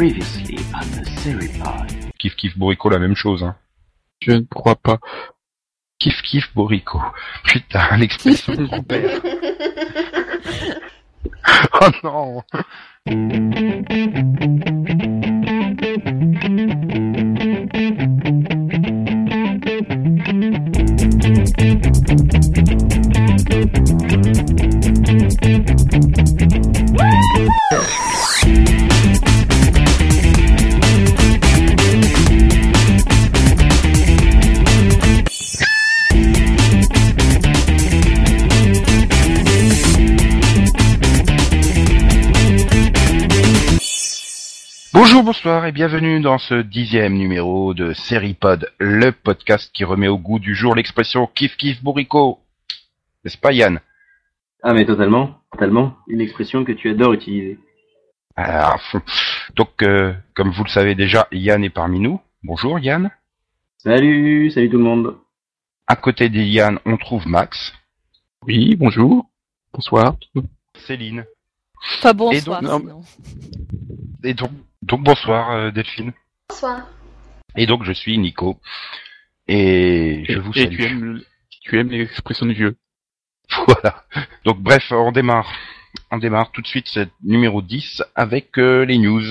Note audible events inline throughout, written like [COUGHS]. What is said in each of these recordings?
Previously on the Seripod. Kiff kiff Borico la même chose. Hein. Je ne crois pas. Kiff kiff Borico. Putain, [LAUGHS] l'expression de grand-père. [LAUGHS] oh non [LAUGHS] Bonjour, bonsoir et bienvenue dans ce dixième numéro de Seripod, le podcast qui remet au goût du jour l'expression kiff kiff bourrico. N'est-ce pas Yann? Ah mais totalement, totalement. Une expression que tu adores utiliser. Ah. [LAUGHS] Donc, euh, comme vous le savez déjà, Yann est parmi nous. Bonjour Yann. Salut, salut tout le monde. À côté de Yann, on trouve Max, Oui, bonjour. Bonsoir. Céline. Pas bonsoir. Et donc- sinon. Et donc, donc bonsoir euh, Delphine. Bonsoir. Et donc je suis Nico. Et je vous Et salue. tu aimes, tu aimes les expressions de vieux. [LAUGHS] Voilà. Donc bref, on démarre. On démarre tout de suite ce numéro 10 avec euh, les news.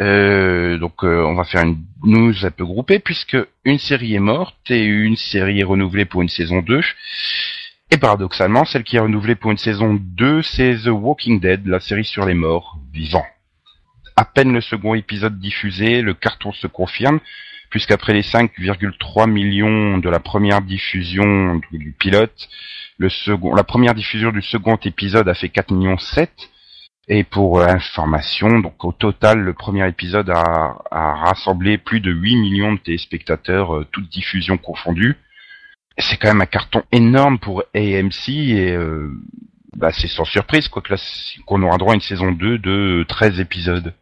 Euh, donc euh, on va faire une news un peu groupée puisque une série est morte et une série est renouvelée pour une saison 2. Et paradoxalement, celle qui est renouvelée pour une saison 2, c'est The Walking Dead, la série sur les morts vivants. À peine le second épisode diffusé, le carton se confirme, puisqu'après les 5,3 millions de la première diffusion du pilote, la première diffusion du second épisode a fait 4 millions 7. Et pour euh, information, donc au total, le premier épisode a, rassemblé plus de 8 millions de téléspectateurs, euh, toutes diffusions confondues. C'est quand même un carton énorme pour AMC et euh, bah, c'est sans surprise quoi que là, qu'on aura droit à une saison 2 de 13 épisodes.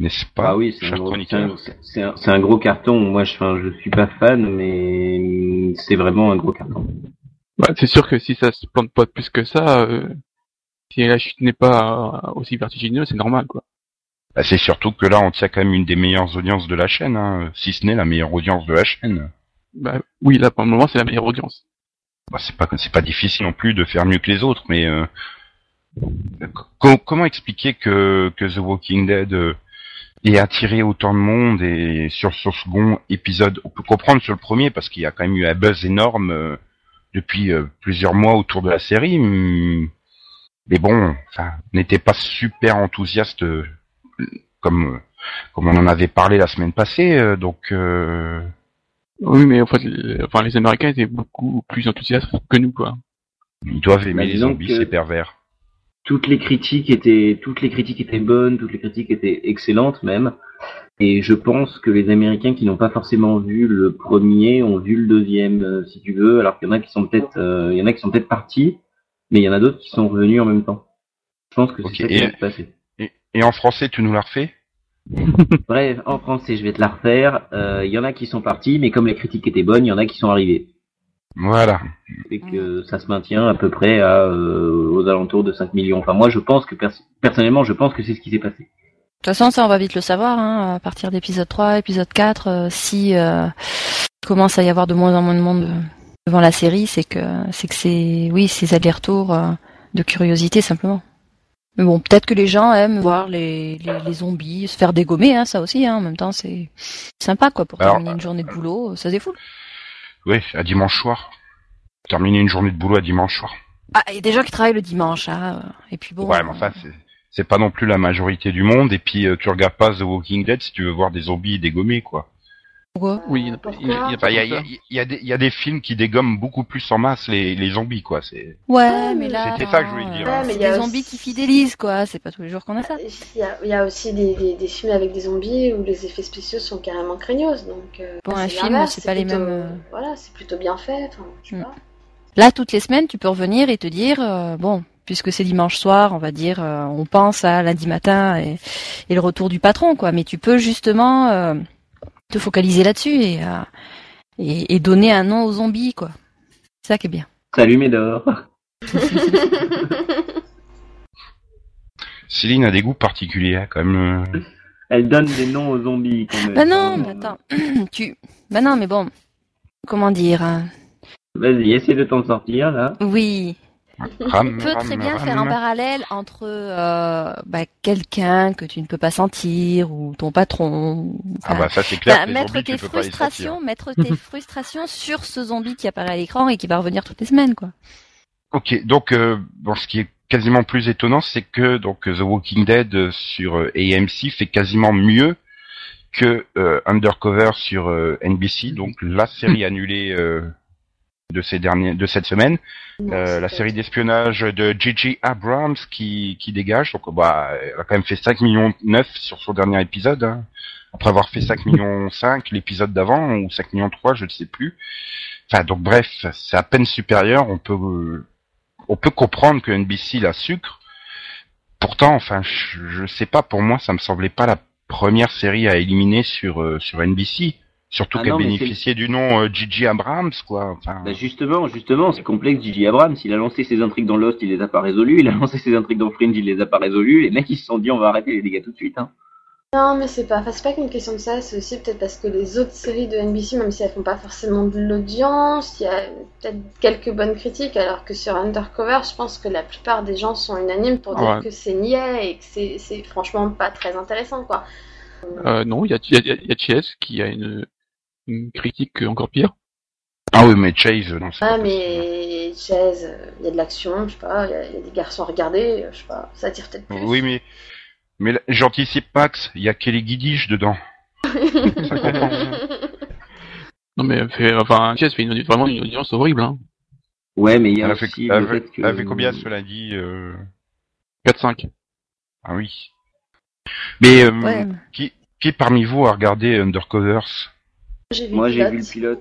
N'est-ce pas ah oui, c'est un, gros- c'est un- un, carton. Moi, je, enfin, je suis pas fan, mais c'est vraiment un gros carton. Ouais, c'est sûr que si ça se plante pas plus que ça, euh, si la chute n'est pas euh, aussi vertigineuse, c'est normal, quoi. Bah, c'est surtout que là, on tient quand même une des meilleures audiences de la chaîne, hein, si ce n'est la meilleure audience de la chaîne. Bah, oui, là, pour le moment, c'est la meilleure audience. Bah, c'est pas c'est pas difficile non plus de faire mieux que les autres, mais euh, co- comment expliquer que que The Walking Dead euh, ait attiré autant de monde et sur son second épisode, on peut comprendre sur le premier parce qu'il y a quand même eu un buzz énorme euh, depuis euh, plusieurs mois autour de la série, mais bon, enfin, n'était pas super enthousiaste euh, comme comme on en avait parlé la semaine passée, euh, donc. euh, Oui, mais en fait, les, enfin, les Américains étaient beaucoup plus enthousiastes que nous, quoi. Ils doivent aimer Bah, les zombies, que- c'est pervers. Toutes les critiques étaient, toutes les critiques étaient bonnes, toutes les critiques étaient excellentes même. Et je pense que les Américains qui n'ont pas forcément vu le premier ont vu le deuxième, euh, si tu veux. Alors qu'il y en a qui sont peut-être, euh, il y en a qui sont peut-être partis, mais il y en a d'autres qui sont revenus en même temps. Je pense que c'est Ok, ça qui et- va se passer. Et, et en français, tu nous la refais? Bref, en français, je vais te la refaire. Euh, Il y en a qui sont partis, mais comme les critiques étaient bonnes, il y en a qui sont arrivés. Voilà. Et que ça se maintient à peu près à, euh, aux alentours de 5 millions. Enfin, moi, je pense que, pers- personnellement, je pense que c'est ce qui s'est passé. De toute façon, ça, on va vite le savoir, hein, à partir d'épisode 3, épisode 4, euh, si euh, commence à y avoir de moins en moins de monde euh, devant la série, c'est que c'est que c'est oui, ces allers-retours euh, de curiosité simplement. Mais bon, peut-être que les gens aiment voir les, les, les zombies se faire dégommer, hein, ça aussi. Hein, en même temps, c'est sympa quoi pour Alors, terminer une journée de boulot, ça se défoule. Oui, à dimanche soir. Terminer une journée de boulot à dimanche soir. Ah, il y a des gens qui travaillent le dimanche, hein, et puis bon. ouais, mais enfin, c'est, c'est pas non plus la majorité du monde. Et puis, euh, tu regardes pas The Walking Dead si tu veux voir des zombies dégommés, quoi. Pourquoi? Oui, il y a il y il y il y des- il y a des films qui dégomment beaucoup plus en masse les, les zombies, quoi. C'est... Ouais, mais là. C'était ça que je voulais dire. euh, Ouais, mais c'est il y a des aussi- zombies qui fidélisent, quoi. C'est pas tous les jours qu'on a ça. Il y a, il y a aussi des, des, des films avec des zombies où les effets spéciaux sont carrément craignos. Donc, euh, Pour c'est un film, c'est pas les mêmes, euh, Voilà, c'est plutôt bien fait. Enfin, je sais Mm. pas. Là, toutes les semaines, tu peux revenir et te dire, euh, bon, puisque c'est dimanche soir, on va dire, euh, on pense à lundi matin et, et le retour du patron, quoi. Mais tu peux justement euh, te focaliser là-dessus et, euh, et, et donner un nom aux zombies, quoi. C'est ça qui est bien. Salut Médor. [LAUGHS] Céline a des goûts particuliers, quand même. euh. Elle donne des noms aux zombies quand même. Bah non, mais attends, [CLEARS THROAT] tu, bah non, mais bon, comment dire hein. Vas-y, essaie de t'en sortir là. Oui, Ram, tu peux ram, très bien ram. faire un parallèle entre euh, bah, quelqu'un que tu ne peux pas sentir ou ton patron. Ah bah ça c'est clair. bah, mettre zombies, tes frustrations, mettre tes [LAUGHS] frustrations sur ce zombie qui apparaît à l'écran et qui va revenir toutes les semaines, quoi. Ok, donc euh, bon, ce qui est quasiment plus étonnant, c'est que donc The Walking Dead euh, sur euh, AMC fait quasiment mieux que Undercover sur NBC, donc la série [LAUGHS] annulée de ces derniers de cette semaine, Non, Euh, la série d'espionnage de J.J. Abrams qui qui dégage. Donc bah, elle a quand même fait 5 millions 9 sur son dernier épisode. hein. Après avoir fait 5 millions 5 l'épisode d'avant ou 5 millions 3, je ne sais plus. Enfin donc bref, c'est à peine supérieur. On peut euh, on peut comprendre que NBC la sucre. Pourtant, enfin, je, je sais pas. Pour moi, ça me semblait pas la première série à éliminer sur euh, sur NBC. Surtout Ah qu'elle bénéficiait du nom euh, J.J. Abrams, quoi. Enfin, Bah justement, justement, c'est complexe. J.J. Abrams, il a lancé ses intrigues dans Lost, il les a pas résolues. Il a lancé ses intrigues dans Fringe, il les a pas résolues. Les mecs, ils se sont dit, on va arrêter les dégâts tout de suite. Hein. Non, mais c'est pas, c'est pas qu'une question de ça, c'est aussi peut-être parce que les autres séries de NBC, même si elles font pas forcément de l'audience, il y a peut-être quelques bonnes critiques, alors que sur Undercover, je pense que la plupart des gens sont unanimes pour dire Ouais. que c'est niais et que c'est, c'est franchement pas très intéressant, quoi. Euh, non, il y a, y a, il y a Chess qui a une, une critique encore pire? Ah oui, mais Chase, non, c'est Ah, pas possible. mais Chaise, il y a de l'action, je sais pas, il y, a- il y a des garçons à regarder, je sais pas, ça attire peut-être plus. Oui, mais mais j'anticipe Max. Il y a Kelly Guidiche dedans. [LAUGHS] Non mais fait, enfin, Chess fait une, vraiment une audience horrible. Hein. Ouais, mais il y a Elle fait, aussi elle fait- fait que... elle a fait combien cela dit euh... 4-5. Ah oui. Mais euh, Ouais. qui qui parmi vous a regardé Undercovers? J'ai vu Moi, le j'ai pilote. vu le pilote.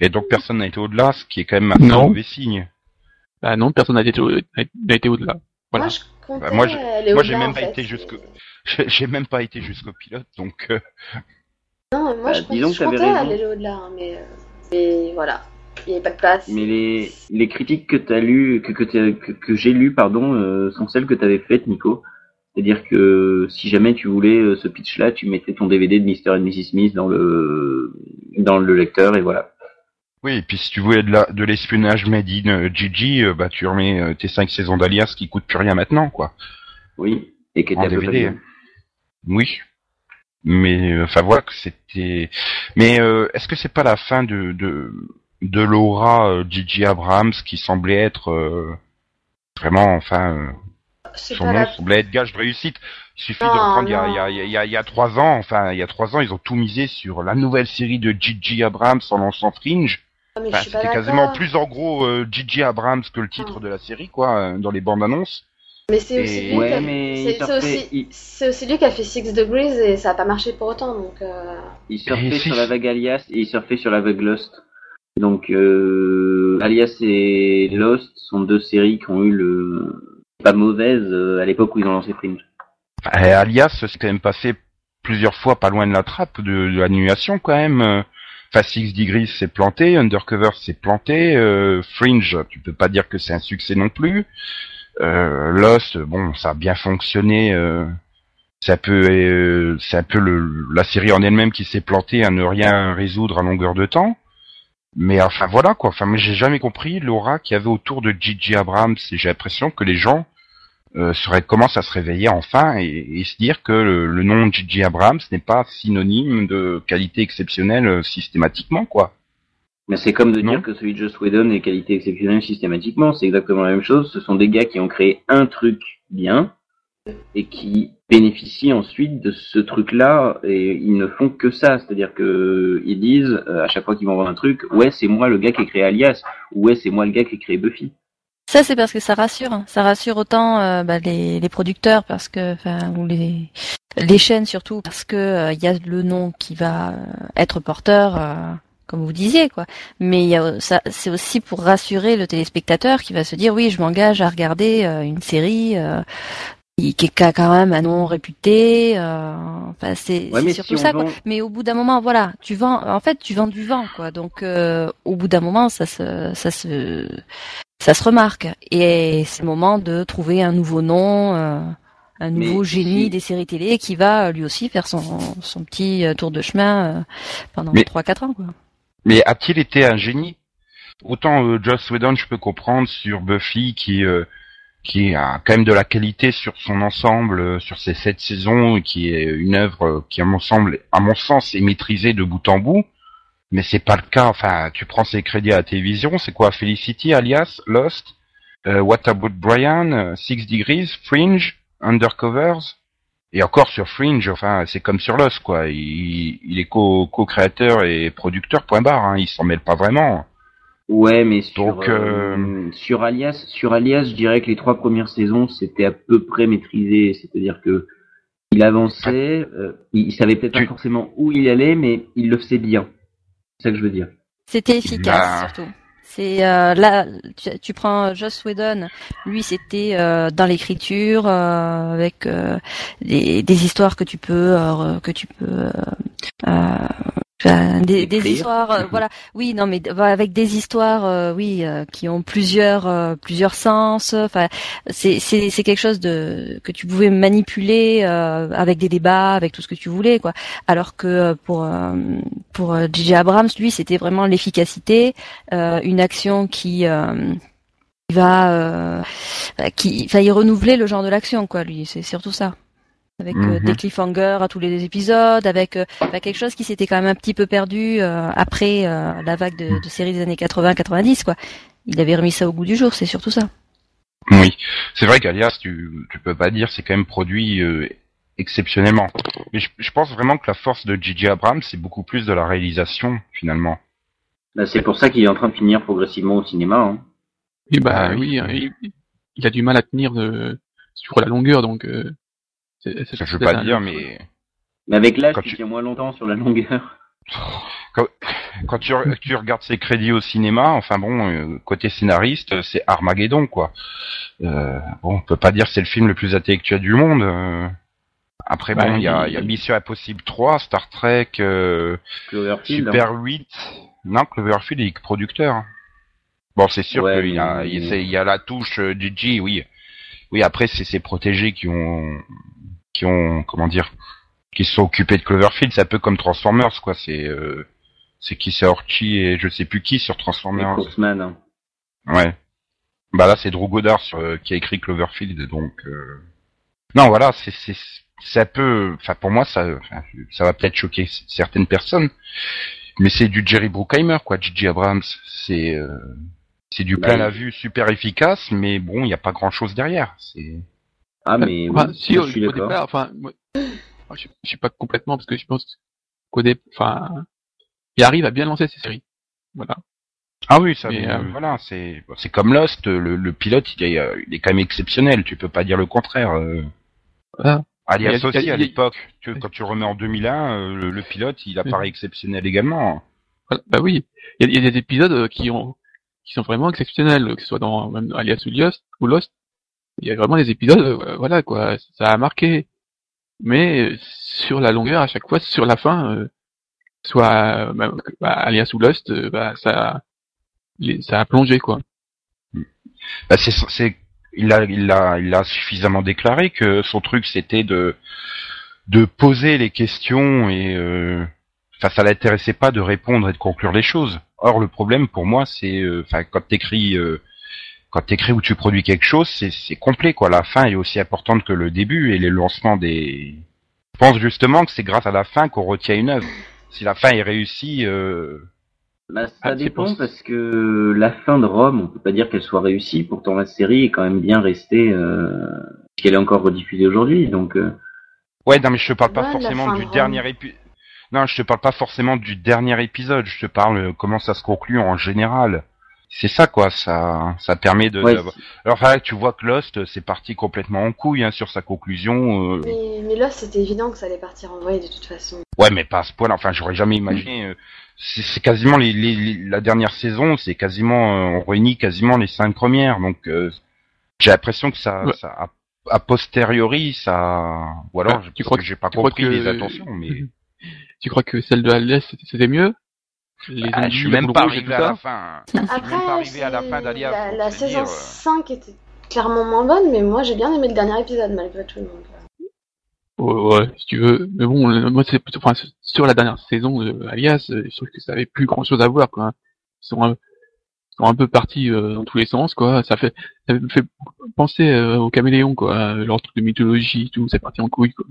Et donc personne n'a été au-delà, ce qui est quand même un Non. mauvais signe. Bah non, personne n'a été, au- n'a été au-delà. Voilà. Moi, je comptais Bah, moi, j'ai- aller moi, j'ai au-delà, même en pas fait. été jusqu'au- J'ai [LAUGHS] j'ai même pas été jusqu'au pilote, donc euh, Non, moi, Bah, je, comptais- disons que je t'avais comptais raison. aller au-delà, hein, mais, euh, mais voilà, il n'y avait pas de place. Mais les, les critiques que t'as lues, que, que, t'as- que, que j'ai lues, pardon, euh, sont celles que t'avais faites, Nico. C'est-à-dire que si jamais tu voulais euh, ce pitch-là, tu mettais ton DVD de Mr. et Mrs. Smith dans le, dans le lecteur et voilà. oui. Et puis si tu voulais de la de l'espionnage made in euh, Gigi, euh, bah tu remets tes cinq saisons d'Alias qui coûtent plus rien maintenant, quoi. Oui. Et qui était à DVD. Oui. Mais enfin voilà que c'était. Mais euh, est-ce que c'est pas la fin de de de l'aura Gigi Abrams qui semblait être euh, vraiment enfin son pas nom la- semblait être gage de réussite. Il suffit de Non, reprendre il y a, il y, a, il y, a, il y a trois ans, enfin il y a trois ans, ils ont tout misé sur la nouvelle série de Gigi Abrams en lançant Fringe. Ah, Enfin, c'était quasiment plus en gros euh, Gigi Abrams que le titre de la série, quoi, euh, dans les bandes annonces. Mais c'est Et- aussi, lui qui Ouais, mais aussi, il- aussi lui qui a fait Six Degrees et ça a pas marché pour autant, donc. euh, Il surfait Et sur la vague Alias et il surfait sur la vague Lost. Donc, euh, Alias et Lost sont deux séries qui ont eu le pas mauvaise euh, à l'époque où ils ont lancé Fringe. Alias, c'est quand même passé plusieurs fois pas loin de la trappe de, de l'annulation quand même. Enfin, Six Degrees s'est planté, Undercover s'est planté, euh, Fringe, tu peux pas dire que c'est un succès non plus. Euh, Lost, bon, ça a bien fonctionné. Euh, c'est un peu, c'est un peu la série en elle-même qui s'est plantée à ne rien résoudre à longueur de temps. Mais enfin voilà quoi. Enfin, j'ai jamais compris l'aura qu'il y avait autour de Gigi Abrams. J'ai l'impression que les gens euh, serait, commence à se réveiller enfin et, et se dire que le, le nom Gigi Abrams n'est pas synonyme de qualité exceptionnelle euh, systématiquement, quoi. Mais c'est comme de Non. dire que celui de Joss Whedon est qualité exceptionnelle systématiquement. C'est exactement la même chose. Ce sont des gars qui ont créé un truc bien et qui bénéficient ensuite de ce truc-là et ils ne font que ça. C'est-à-dire que ils disent euh, à chaque fois qu'ils vont vendre un truc, ouais c'est moi le gars qui a créé Alias ou ouais c'est moi le gars qui a créé Buffy. Ça c'est parce que ça rassure, hein. ça rassure autant euh, bah, les, les producteurs parce que, ou les les chaînes surtout parce que euh, il y a le nom qui va euh, être porteur, euh, comme vous disiez quoi. Mais il y a ça, c'est aussi pour rassurer le téléspectateur qui va se dire oui, je m'engage à regarder euh, une série euh, qui, a quand même un nom réputé. euh, enfin, c'est Ouais, c'est surtout si ça quoi. Mais au bout d'un moment, voilà, tu vends. En fait, tu vends du vent, quoi. Donc, euh, au bout d'un moment, ça se, ça se, ça se remarque. Et c'est le moment de trouver un nouveau nom, euh, un nouveau Mais génie des séries télé qui va euh, lui aussi faire son, son petit euh, tour de chemin euh, pendant Mais- 3-4 ans. Quoi. Mais a-t-il été un génie? Autant euh, Joss Whedon, je peux comprendre sur Buffy, qui euh, qui a quand même de la qualité sur son ensemble, euh, sur ses sept saisons, et qui est une œuvre qui, à mon semble, à mon sens, est maîtrisée de bout en bout. Mais c'est pas le cas. Enfin, tu prends ses crédits à la télévision, c'est quoi? Felicity, alias Lost, euh, What About Brian, euh, Six Degrees, Fringe, Undercovers. Et encore sur Fringe, enfin, c'est comme sur Lost, quoi. Il, il est co- co-créateur et producteur, point barre. Hein. Il s'en mêle pas vraiment. Ouais, mais sur, Donc, euh, sur Alias, sur Alias, je dirais que les trois premières saisons, c'était à peu près maîtrisé. C'est-à-dire que il avançait, euh, il, il savait peut-être Tu- pas forcément où il allait, mais il le faisait bien. C'est ça que je veux dire. C'était efficace Bah. surtout. C'est euh, là, tu, tu prends Joss Whedon, lui c'était euh, dans l'écriture euh, avec euh, des, des histoires que tu peux euh, que tu peux euh, euh, enfin, des, des histoires euh, Mhm. voilà. Oui non mais avec des histoires euh, oui euh, qui ont plusieurs euh, plusieurs sens. Enfin c'est c'est c'est quelque chose de que tu pouvais manipuler euh, avec des débats avec tout ce que tu voulais quoi. Alors que euh, pour euh, pour J.J. Abrams lui c'était vraiment l'efficacité euh, une action qui euh, va euh, qui enfin il renouveler le genre de l'action quoi lui. C'est surtout ça avec euh, Mhm. des cliffhangers à tous les épisodes avec euh, bah, quelque chose qui s'était quand même un petit peu perdu euh, après euh, la vague de, de séries des années 80-90 quoi il avait remis ça au goût du jour c'est surtout ça Oui, c'est vrai qu'Alias, tu, tu peux pas dire, c'est quand même produit euh, exceptionnellement. Mais je, je pense vraiment que la force de J.J. Abrams, c'est beaucoup plus de la réalisation, finalement. Bah, c'est pour ça qu'il est en train de finir progressivement au cinéma. Hein. Oui, bah Ah, oui. oui, hein, il, il a du mal à tenir de, sur la longueur, donc. Euh, Ça, je veux pas dire, mais Mais avec l'âge, Quand tu tu- tiens moins longtemps sur la longueur. quand tu, re- tu regardes ses crédits au cinéma, enfin bon, euh, côté scénariste, c'est Armageddon, quoi. Euh, bon, on peut pas dire que c'est le film le plus intellectuel du monde. euh. Après, Bah, bon, il y a, y Mission Impossible 3, Star Trek, euh, Cloverfield. hein. Super 8. Non, Cloverfield est producteur. Bon, c'est sûr Ouais, qu'il y a, mais- il c'est- il y a la touche Gigi, oui. Oui, après, c'est ses protégés qui ont, qui ont, comment dire, qui se sont occupés de Cloverfield. C'est un peu comme Transformers, quoi. C'est, euh, c'est qui c'est Orchi et je sais plus qui sur Transformers. Kurtzman, hein. Ouais. Bah là, c'est Drew Goddard sur, euh, qui a écrit Cloverfield, donc. euh, Non, voilà, c'est c'est c'est un peu. Enfin, pour moi, ça, ça va peut-être choquer certaines personnes, mais c'est du Jerry Bruckheimer, quoi, J.J. Abrams. C'est euh, c'est du Bah, plein la vue, super efficace, mais bon, il n'y a pas grand-chose derrière. C'est. Ah, mais Enfin, oui, si, je au, suis d'accord. enfin, moi, je, je sais pas complètement parce que je pense qu'au enfin, il arrive à bien lancer ses séries. Voilà. Ah oui, ça, Mais, euh, voilà, c'est c'est comme Lost, le, le pilote, il est, euh, il est quand même exceptionnel. Tu peux pas dire le contraire. Euh. Voilà. Alias Il y a- aussi il y a- à l'époque, tu- quand tu remets en 2001, euh, le, le pilote, il apparaît exceptionnel également. Voilà. Bah oui. Il y, a, il y a des épisodes qui ont, qui sont vraiment exceptionnels, que ce soit dans même Alias ou Lost, ou Lost. Il y a vraiment des épisodes, euh, voilà quoi, ça a marqué. Mais euh, sur la longueur, à chaque fois, sur la fin, euh, soit bah, bah, Alias ou Lost, bah, ça, ça a plongé quoi. Bah, c'est, c'est, il a, il a, il a suffisamment déclaré que son truc c'était de, de poser les questions et, euh, enfin, ça l'intéressait pas de répondre et de conclure les choses. Or, le problème pour moi, c'est, enfin, quand t'écris, euh, quand t'écris ou tu produis quelque chose, c'est, complet, quoi. La fin est aussi importante que le début et les lancements des. Je pense justement que c'est grâce à la fin qu'on retient une œuvre. Si la fin est réussie, euh, Bah, ça Ah, dépend pour- parce que la fin de Rome, on peut pas dire qu'elle soit réussie. Pourtant, la série est quand même bien restée, euh, qu'elle est encore rediffusée aujourd'hui. Donc, euh, Ouais, non, mais je te parle pas Ouais, forcément du de dernier épisode. Non, je te parle pas forcément du dernier épisode. Je te parle euh, comment ça se conclut en général. C'est ça, quoi. Ça, ça permet de. ouais, Alors, enfin, tu vois que Lost, euh, c'est parti complètement en couille hein, sur sa conclusion. euh. Mais, mais là, c'était évident que ça allait partir en vrille de toute façon. Ouais, mais pas à ce point-là. Enfin, j'aurais jamais imaginé. euh, C'est c'est quasiment les, les- les- la dernière saison. C'est quasiment, euh, on réunit quasiment les cinq premières. Donc, euh, j'ai l'impression que ça, Ouais. ça a, a posteriori, ça. Ou alors, Ah, je- tu crois que que- j'ai pas compris que- les intentions, mais. [LAUGHS] Tu crois que celle de Alias c'était mieux? Les Ah, je suis même pas arrivé à la fin. Je suis même pas Après, à la fin saison dire, euh. 5 était clairement moins bonne, mais moi j'ai bien aimé le dernier épisode malgré tout. Donc, euh. Ouais, ouais, si tu veux. Mais bon, moi, c'est plutôt, enfin, sur la dernière saison de Alias, euh, je trouve que ça avait plus grand chose à voir, quoi. Ils sont un, ils sont un peu partis euh, dans tous les sens, quoi. Ça fait, ça me fait penser euh, aux caméléons, quoi. Leur truc de mythologie, tout, c'est parti en couille, quoi.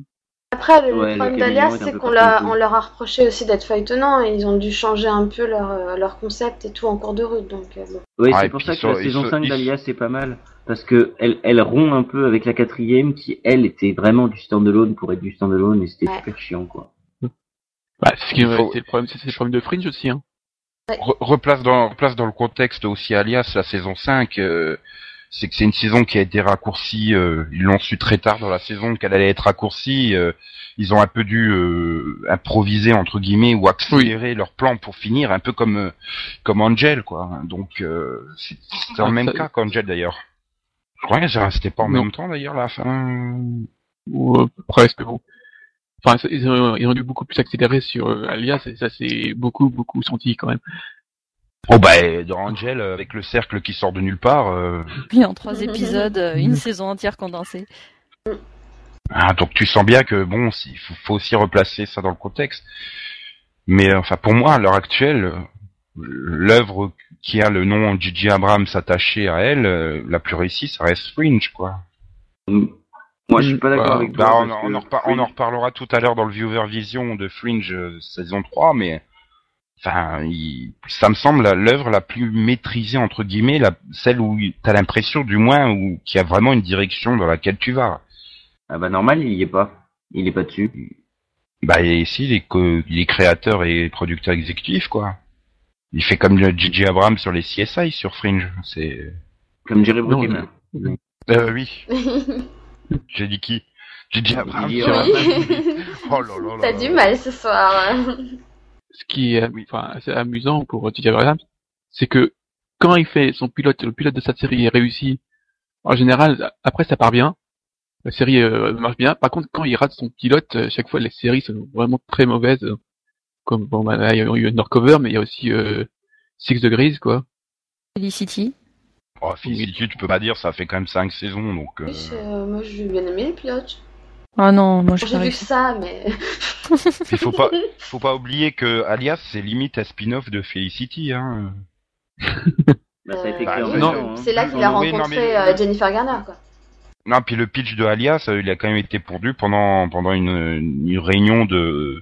Après, le Ouais, problème d'Alias, c'est qu'on leur, on a reproché aussi d'être feuilletonnants et ils ont dû changer un peu leur, euh, leur concept et tout en cours de route. Donc, euh, bon. Oui, Ah, c'est pour ça que la saison sont- 5 ils- d'Alias c'est pas mal. Parce que elle, elle rompt un peu avec la quatrième qui, elle, était vraiment du standalone pour être du standalone et c'était Ouais. super chiant, quoi. Bah, c'est ce qui, faut- le problème, c'est le problème de Fringe aussi, hein. Re- replace dans replace dans le contexte aussi Alias la saison 5 euh, c'est que c'est une saison qui a été raccourcie euh, ils l'ont su très tard dans la saison qu'elle allait être raccourcie euh, ils ont un peu dû euh, improviser entre guillemets ou accélérer leur plan pour finir un peu comme euh, comme Angel quoi donc euh, c'est c'est dans le même ça- cas qu'Angel d'ailleurs je crois que ça restait pas en Non. même temps d'ailleurs la fin Ou euh, presque. Enfin, ils ont, ils ont dû beaucoup plus accélérer sur euh, Alias, et ça c'est beaucoup, beaucoup senti quand même. Oh bah dans Angel euh, avec le cercle qui sort de nulle part euh, Puis en trois épisodes, euh, une saison entière condensée. Ah, donc tu sens bien que bon, il faut, aussi replacer ça dans le contexte. Mais euh, enfin, pour moi, à l'heure actuelle, euh, l'œuvre qui a le nom Gigi Abrams attaché à elle, euh, la plus réussie, ça reste Fringe, quoi. Moi, je suis pas d'accord Bah, avec Bah, toi. on, parce on en on reparlera tout à l'heure dans le Viewer Vision de Fringe euh, saison 3, mais enfin, il- ça me semble l'œuvre la plus maîtrisée entre guillemets, la, celle où t'as l'impression, du moins, où qu'il y a vraiment une direction dans laquelle tu vas. Ah bah normal, il y est pas. Il est pas dessus. Bah et ici, il est, co- il est créateur et producteur exécutif, quoi. Il fait comme le J.J. Abrams sur les CSI sur Fringe. C'est. Comme Jerry Bruckheimer. Euh, oui. [LAUGHS] J'ai dit qui? J.J. Abrams. Sur- oui. Oh là là [LAUGHS] là T'as du mal ce soir. Ce qui est enfin, assez amusant pour J.J. Abrams, c'est que quand il fait son pilote, le pilote de sa série est réussi, en général, après ça part bien, la série euh, marche bien. Par contre, quand il rate son pilote, euh, chaque fois les séries sont vraiment très mauvaises. euh, Comme bon, bah, là, il y a eu Undercover, mais il y a aussi euh, Six Degrees, quoi. Felicity. Oh, Felicity, tu peux pas dire, ça fait quand même 5 saisons, donc. euh, Oui, euh, moi j'ai bien aimé les pilotes. Ah non, moi j'ai vu ça, mais. [LAUGHS] Il faut pas, faut pas oublier que Alias, c'est limite un spin-off de Felicity, hein. [LAUGHS] Bah, ça a été clair. oui, non. C'est là qu'il a non, rencontré mais- euh, Jennifer Garner, quoi. Non, puis le pitch de Alias, euh, il a quand même été pourdu pendant pendant une, une réunion de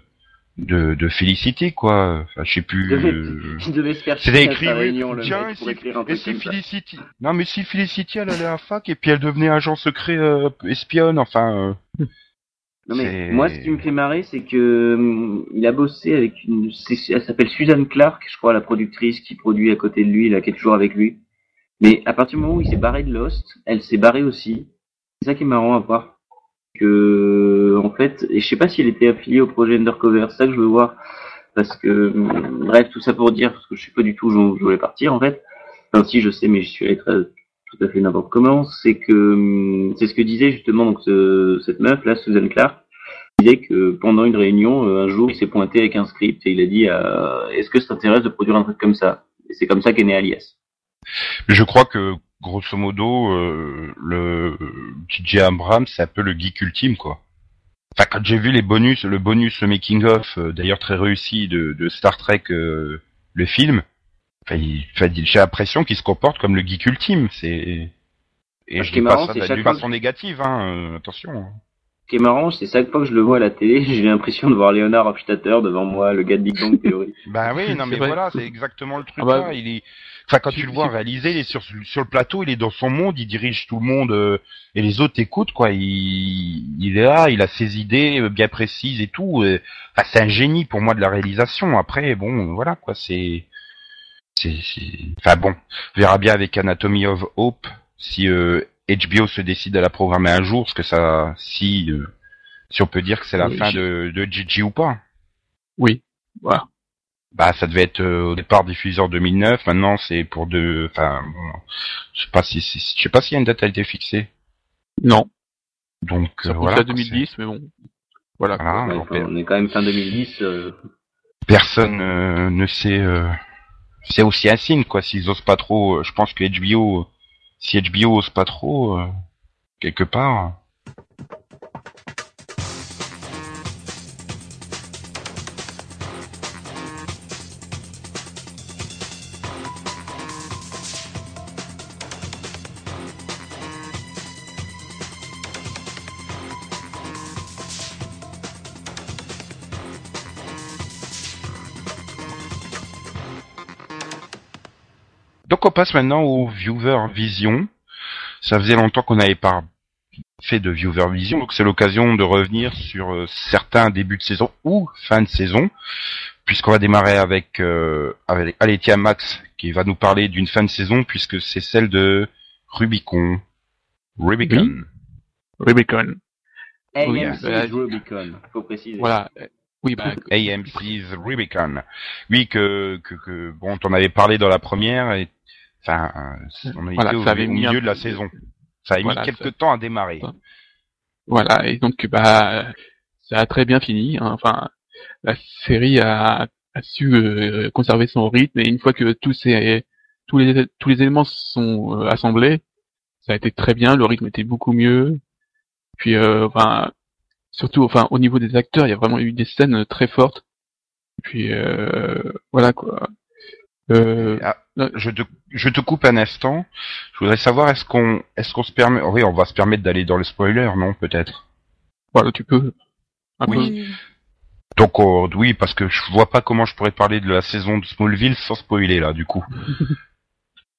de, de Felicity, quoi. Enfin, je sais plus. Il devait, euh, C'était écrit, réunion, le Tiens, mec, et pour si, écrire un et truc si comme ça. Felicity. Non, mais si Felicity, elle allait à la fac et puis elle devenait agent secret euh, espionne, enfin. euh, Non mais moi, ce qui me fait marrer, c'est que hum, il a bossé avec une, elle s'appelle Suzanne Clark, je crois, la productrice qui produit à côté de lui, là, qui est toujours avec lui. Mais à partir du moment où il s'est barré de Lost, elle s'est barrée aussi. C'est ça qui est marrant à voir. En fait, et je sais pas si elle était affiliée au projet Undercover, c'est ça que je veux voir. Parce que, hum, bref, tout ça pour dire, parce que je sais pas du tout où je voulais partir, en fait. Enfin, si, je sais, mais j'y suis allé très, tout à fait n'importe comment. C'est que, hum, c'est ce que disait justement, cette meuf, là, Suzanne Clark disait que pendant une réunion, euh, un jour, il s'est pointé avec un script et il a dit euh, Est-ce que ça t'intéresse de produire un truc comme ça? Et c'est comme ça qu'est né Alias. Je crois que grosso modo, euh, le DJ Abrams, c'est un peu le geek ultime, quoi. Enfin, quand j'ai vu les bonus, le bonus making of, euh, d'ailleurs très réussi de, de Star Trek, euh, le film, enfin, il- enfin, j'ai l'impression qu'il se comporte comme le geek ultime. C'est et Ce je qui est dis marrant, pas c'est ça chaque d'une fois façon négative, hein. euh, attention. hein. Ce qui est marrant, c'est chaque fois que je le vois à la télé, [LAUGHS] j'ai l'impression de voir Leonard Hofstadter devant moi, le gars de Big Bang Theory. [LAUGHS] Ben oui, non mais vrai. voilà, c'est exactement le truc Ah bah, là. Il est, enfin quand tu le vois réaliser, il est sur sur le plateau, il est dans son monde, il dirige tout le monde euh, et les autres écoutent quoi. Il, il est là, il a ses idées euh, bien précises et tout. euh. Enfin, c'est un génie pour moi de la réalisation. Après, bon, voilà quoi, c'est, c'est, enfin bon, on verra bien avec Anatomy of Hope si euh, HBO se décide à la programmer un jour, parce que ça, si, euh, si on peut dire que c'est la Oui, fin de de Gigi ou pas. Oui. Voilà. Bah, ça devait être euh, au départ diffusé en 2009. Maintenant, c'est pour deux. Enfin, bon, je sais pas si, si- je sais pas s'il y a une date a été fixée. Non. Donc Ça euh, voilà, voilà. à quoi, 2010, mais bon. Voilà. Voilà. quoi. Ouais, alors, enfin, on est quand même fin 2010. euh, Personne euh, ne sait. euh, C'est aussi un signe, quoi. S'ils osent pas trop, euh, je pense que HBO, si HBO ose pas trop, euh, quelque part. Donc on passe maintenant au Viewer Vision? Ça faisait longtemps qu'on n'avait pas fait de Viewer Vision, donc c'est l'occasion de revenir sur euh, certains débuts de saison ou fin de saison, puisqu'on va démarrer avec, euh, avec Aletia Max qui va nous parler d'une fin de saison puisque c'est celle de Rubicon. Rubicon. Rubicon. Oui, euh, Rubicon, faut préciser. Voilà. Oui, bah, AMC's Rubicon. Oui, que, que, que bon, t'en avais parlé dans la première et, enfin, euh, on a Voilà, été au, ça avait au mis un milieu de la saison. Ça a mis Voilà, quelques ça- temps à démarrer. Voilà, et donc bah ça a très bien fini. hein. Enfin, la série a, a su euh, conserver son rythme et une fois que tous ces tous les tous les éléments sont euh, assemblés, ça a été très bien. Le rythme était beaucoup mieux. Puis euh, enfin surtout enfin au niveau des acteurs, il y a vraiment eu des scènes très fortes. Puis euh, voilà quoi. Euh, Ah, je te, je te coupe un instant. Je voudrais savoir est-ce qu'on, est-ce qu'on se permet, oui, on va se permettre d'aller dans le spoiler, non, peut-être? voilà, tu peux. Un peu. Oui. Donc, oh, oui, parce que je vois pas comment je pourrais parler de la saison de Smallville sans spoiler là, du coup. [LAUGHS]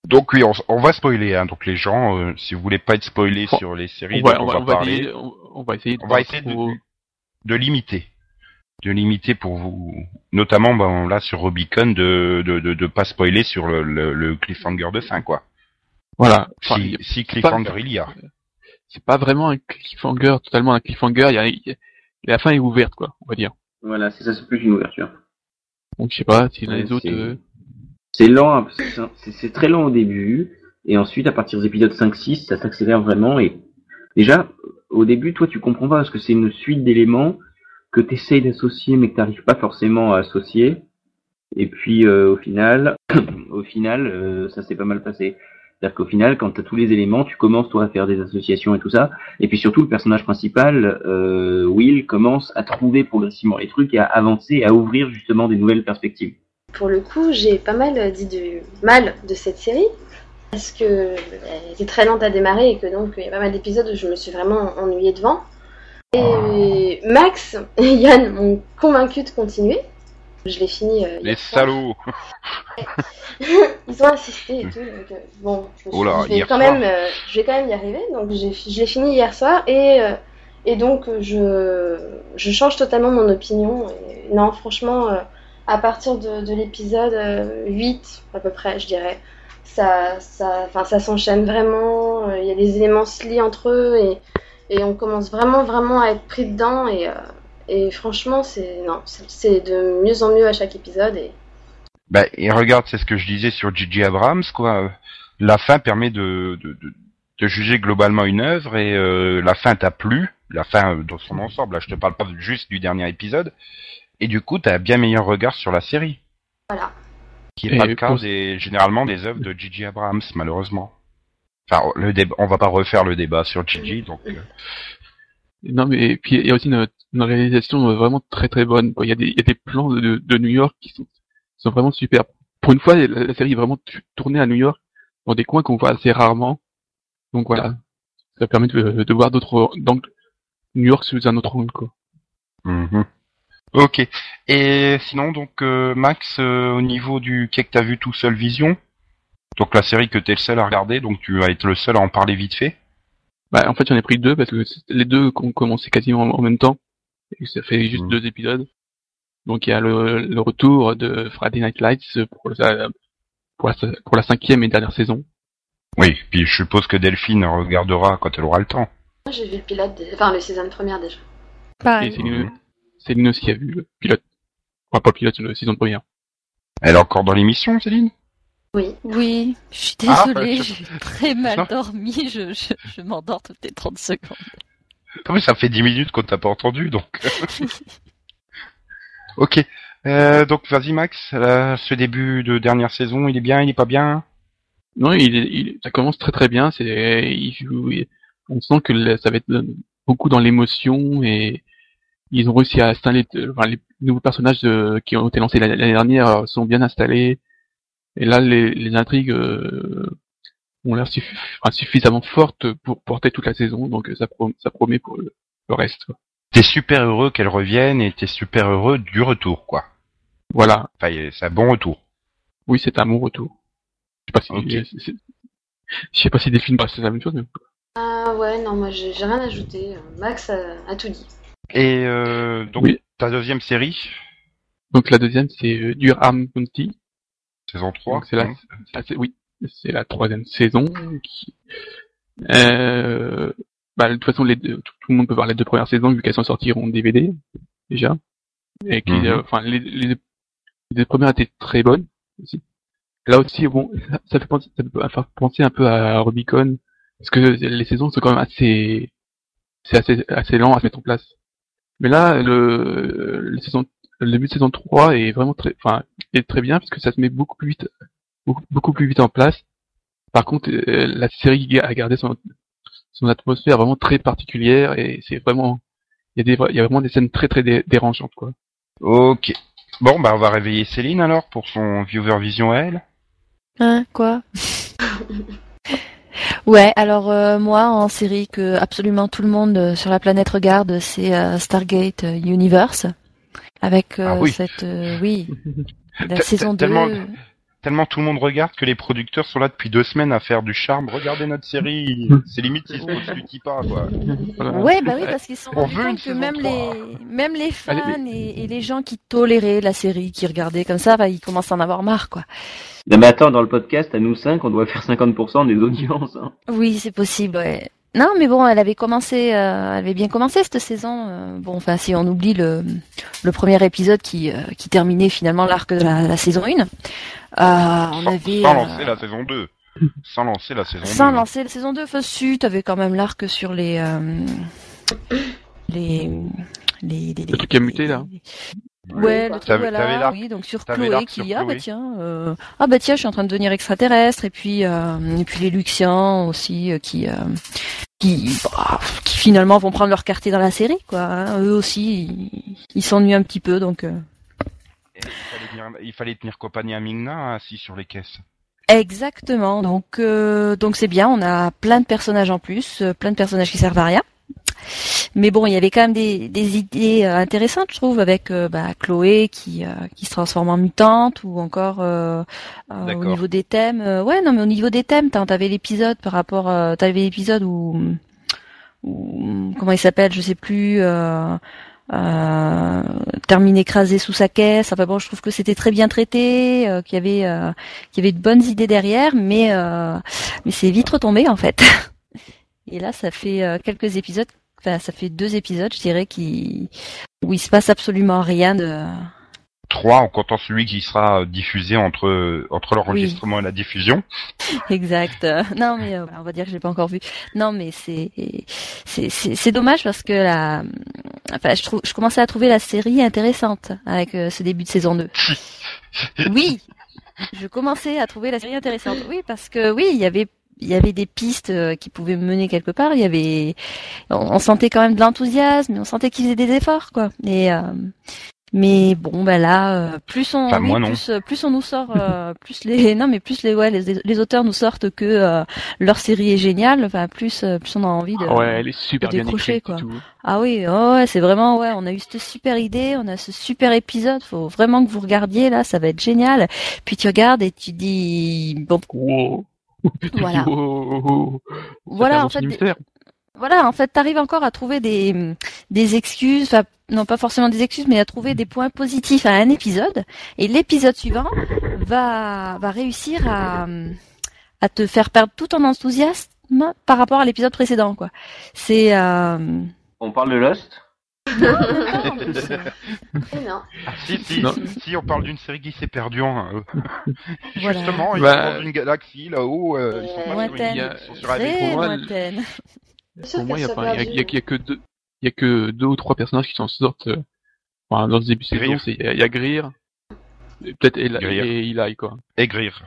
donc oui, on, on va spoiler. Hein, donc les gens, euh, si vous voulez pas être spoilés On- sur les séries, On va, dont on va, on va parler, essayer, on, va essayer de on va pas essayer de, trop- de limiter, de limiter pour vous, notamment ben, là sur Rubicon, de, de, de, de pas spoiler sur le, le, le cliffhanger de fin, quoi. Voilà. Enfin, Si, a- si pas- cliffhanger il y a. c'est pas vraiment un cliffhanger, totalement un cliffhanger. Il y a, il y a- la fin est ouverte, quoi, on va dire. Voilà, c'est ça, c'est plus une ouverture. Donc je sais pas si Ouais, les autres. euh, C'est lent, hein, c'est- très lent au début, et ensuite, à partir des épisodes 5-6, ça s'accélère vraiment, et déjà, au début, toi, tu comprends pas, parce que c'est une suite d'éléments que tu essayes d'associer, mais que t'arrives pas forcément à associer, et puis, euh, au final, [COUGHS] au final, euh, ça s'est pas mal passé. C'est-à-dire qu'au final, quand tu as tous les éléments, tu commences toi à faire des associations et tout ça, et puis surtout le personnage principal, euh, Will, commence à trouver progressivement les trucs et à avancer, à ouvrir justement des nouvelles perspectives. Pour le coup, j'ai pas mal dit du mal de cette série parce que elle était très lente à démarrer et que donc il y a pas mal d'épisodes où je me suis vraiment ennuyée devant. Et Max et Yann m'ont convaincu de continuer. Je l'ai fini. euh, Les hier soir. salauds. [LAUGHS] Ils ont insisté et tout. Donc, euh, bon, je me suis Oh là, dit, je vais quand soir. même, euh, je vais quand même y arriver. Donc je l'ai fini hier soir et euh, et donc euh, je je change totalement mon opinion. Et non, franchement, euh, à partir de, de l'épisode euh, 8 à peu près, je dirais, ça ça ça s'enchaîne vraiment. euh, Il y a des éléments se lient entre eux et on commence vraiment vraiment à être pris dedans et euh, franchement c'est non c'est, de mieux en mieux à chaque épisode et Bah, regarde, c'est ce que je disais sur Gigi Abrams, quoi. La fin permet de, juger globalement une œuvre et euh, la fin t'a plu, la fin euh, dans son ensemble. Là, je te parle pas juste du dernier épisode. Et du coup, t'as un bien meilleur regard sur la série, voilà. qui est Et pas le cas pour- des, généralement des œuvres de Gigi Abrams, malheureusement. Enfin, le débat, on va pas refaire le débat sur Gigi, donc. euh, Non mais et puis il y a aussi une, une réalisation vraiment très très bonne. Il y a des il y a des plans de, de New York qui sont sont vraiment super. Pour une fois, la, la série est vraiment tournée à New York dans des coins qu'on voit assez rarement. Donc voilà, ça permet de, de voir d'autres donc New York sous un autre angle quoi. Mhm. Ok. Et sinon, donc euh, Max, euh, au niveau du quai que t'as vu tout seul Vision, donc la série que t'es le seul à regarder, donc tu vas être le seul à en parler vite fait? Bah, en fait, j'en ai pris deux parce que les deux ont commencé quasiment en même temps. Et ça fait juste Mhm. deux épisodes. Donc il y a le, le retour de Friday Night Lights pour la, pour la, pour la cinquième et dernière saison. Oui. Puis je suppose que Delphine regardera quand elle aura le temps. Moi, J'ai vu le pilote, enfin le saison première déjà. Et Pareil. Céline, Céline aussi a vu le pilote. Enfin, pas le pilote, la saison première. Elle est encore dans l'émission, Céline? Oui. Oui, je suis Ah, désolée, je- j'ai très mal dormi, je, je, je m'endors toutes les 30 secondes. Ah, mais ça fait 10 minutes qu'on t'a pas entendu, donc. [LAUGHS] ok. Euh, donc vas-y Max, euh, ce début de dernière saison, il est bien, il est pas bien? Non, il, est- il, ça commence très très bien. C'est, il joue, il- on sent que ça va être beaucoup dans l'émotion et ils ont réussi à installer, enfin, les nouveaux personnages qui ont été lancés l'année dernière euh, sont bien installés. Et là, les, les intrigues euh, ont l'air suffi- enfin, suffisamment fortes pour porter toute la saison, donc ça, pro- ça promet pour le, le reste. T'es super heureux qu'elle revienne et t'es super heureux du retour, quoi. Voilà. Enfin, c'est un bon retour. Oui, c'est un bon retour. Je sais pas si, je sais pas si Delphine passe la même chose, mais Ah ouais, non, moi j'ai j'ai rien ajouté. Max a, a tout dit. Et euh, donc, Oui. ta deuxième série, donc la deuxième c'est euh, Durham County. saison 3. Donc c'est la, hein. oui, c'est la troisième saison. Qui, euh, bah, de toute façon, les deux, tout, tout le monde peut voir les deux premières saisons vu qu'elles sont sorties en DVD déjà. Et qui, Mhm. euh, les, les, les deux premières étaient très bonnes aussi. Là aussi, bon, ça, ça fait penser, ça peut faire penser un peu à Rubicon parce que les saisons sont quand même assez, c'est assez, assez lent à se mettre en place. Mais là, le, le saison, le début de saison 3 est vraiment très, enfin, est très bien parce que ça se met beaucoup plus vite beaucoup, beaucoup plus vite en place. Par contre, euh, la série a gardé son, son atmosphère vraiment très particulière et c'est vraiment, il y a des, il y a vraiment des scènes très très dé- dérangeantes quoi. Ok. Bon, bah on va réveiller Céline alors pour son viewer vision à elle. Hein, quoi? [LAUGHS] Ouais, alors euh, moi en série que absolument tout le monde euh, sur la planète regarde, c'est euh, Stargate euh, Universe avec euh, Ah oui. cette euh, oui [LAUGHS] la saison te- 2. tellement- Tellement tout le monde regarde que les producteurs sont là depuis deux semaines à faire du charme. Regardez notre série. [LAUGHS] C'est limite s'ils se du pas, quoi. Voilà. Ouais, bah oui, parce qu'ils sont On rendus veut une compte que même 3. les, même les fans Allez, et, et les gens qui toléraient la série, qui regardaient comme ça, bah, ils commencent à en avoir marre, quoi. Non mais attends, dans le podcast, à nous cinq, on doit faire 50% des audiences. Hein. Oui, c'est possible, ouais. Non, mais bon, elle avait commencé, euh, elle avait bien commencé cette saison. euh, bon, enfin, si on oublie le, le premier épisode qui, euh, qui terminait finalement l'arc de la, la saison 1, euh, on Sans, avait... sans euh, lancer la saison 2. Sans lancer la saison Sans 2. lancer la saison 2, enfin, si, t'avais quand même l'arc sur les, euh, les, les, les, Le truc qui a muté, là. Ouais, le truc, voilà, oui, donc sur Chloé qui, sur ah bah tiens, euh, ah bah tiens, je suis en train de devenir extraterrestre, et puis, euh, et puis les Luxians aussi, euh, qui, euh, qui, bah, qui finalement vont prendre leur quartier dans la série, quoi. hein. Eux aussi, ils- s'ennuient un petit peu, donc. euh, Il fallait, tenir, il fallait tenir compagnie à Mingna hein, assis sur les caisses. Exactement. Donc euh, donc c'est bien. On a plein de personnages en plus, euh, plein de personnages qui servent à rien. Mais bon, il y avait quand même des, des idées euh, intéressantes, je trouve, avec euh, bah, Chloé qui euh, qui se transforme en mutante, ou encore euh, euh, au niveau des thèmes. euh, ouais, non, mais au niveau des thèmes, t'as- t'avais l'épisode par rapport, euh, t'avais l'épisode où, où comment il s'appelle, je sais plus. Euh, euh, termine écrasé sous sa caisse. Enfin bon, je trouve que c'était très bien traité, euh, qu'il y avait euh, qu'il y avait de bonnes idées derrière, mais euh, mais c'est vite retombé en fait. [LAUGHS] Et là, ça fait euh, quelques épisodes, enfin ça fait deux épisodes, je dirais, qui où il se passe absolument rien de. Trois en comptant celui qui sera euh, diffusé entre entre l'enregistrement et la diffusion. [LAUGHS] Exact. Euh, [LAUGHS] Non mais euh, on va dire que je l'ai pas encore vu. Non mais c'est c'est c'est c'est dommage parce que la enfin je trouve je commençais à trouver la série intéressante avec euh, ce début de saison 2. [LAUGHS] Oui. Je commençais à trouver la série intéressante. Oui parce que oui, il y avait il y avait des pistes euh, qui pouvaient mener quelque part, il y avait on, on sentait quand même de l'enthousiasme, on sentait qu'ils faisaient des efforts quoi. Et euh, mais bon, bah là, euh, plus on, Enfin, moi, plus, euh, plus on nous sort, euh, [LAUGHS] plus les, non mais plus les, ouais, les, les auteurs nous sortent que euh, leur série est géniale. Enfin, plus, plus on a envie de. Ah ouais, elle est super de bien décrocher, écrite quoi. tout. Ah oui, oh ouais, c'est vraiment, ouais, on a eu cette super idée, on a ce super épisode. Faut vraiment que vous regardiez là, ça va être génial. Puis tu regardes et tu dis, bon, Wow. [LAUGHS] Voilà. wow. Ça voilà, fait en fait, voilà, en fait, t'arrives encore à trouver des des excuses, enfin non pas forcément des excuses, mais à trouver des points positifs à un épisode, et l'épisode suivant va va réussir à à te faire perdre tout ton enthousiasme par rapport à l'épisode précédent, quoi. C'est euh... On parle de Lost? En plus, non. Ah, si si Non. si on parle d'une série qui s'est perdue en euh, [LAUGHS] Voilà. justement ils Bah, sont dans une galaxie là-haut euh, ils sont pas sur une ils sont sur un pour moi, il y a, que deux, il y a que deux ou trois personnages qui s'en sortent. euh, Enfin, dans ce début de saison, Greer. c'est il y a- Greer, et peut-être Eli, Greer. et Eli quoi. aigrir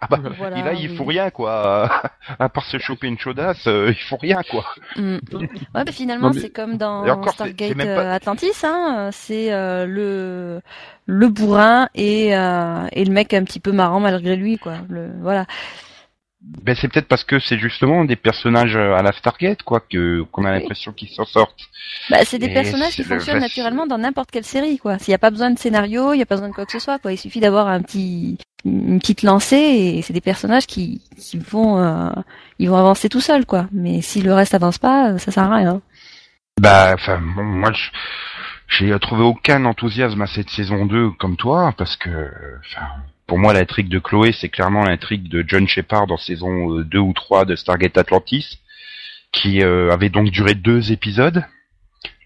Ah bah, Voilà, et là, oui. rien, quoi. [LAUGHS] À part se choper une chaudasse, euh, il faut rien, quoi. Mm. Ouais, bah, finalement, mais- c'est comme dans encore, Stargate pas- euh, Atlantis, hein. C'est euh, le le bourrin et euh, et le mec un petit peu marrant malgré lui, quoi. Le, voilà. Ben, c'est peut-être parce que c'est justement des personnages euh, à la Stargate, quoi, que qu'on a l'impression qu'ils s'en sortent. Bah, c'est des Et personnages qui fonctionnent naturellement dans n'importe quelle série, quoi. S'il n'y a pas besoin de scénario, il n'y a pas besoin de quoi que ce soit, quoi. Il suffit d'avoir un petit, une petite lancée et c'est des personnages qui, qui vont, euh, ils vont avancer tout seuls, quoi. Mais si le reste avance pas, euh, ça sert à rien. Bah, enfin, bon, moi, je- j'ai trouvé aucun enthousiasme à cette saison 2 comme toi, parce que, enfin, pour moi, l'intrigue de Chloé, c'est clairement l'intrigue de John Shepard en saison euh, 2 ou 3 de Stargate Atlantis, qui euh, avait donc duré deux épisodes.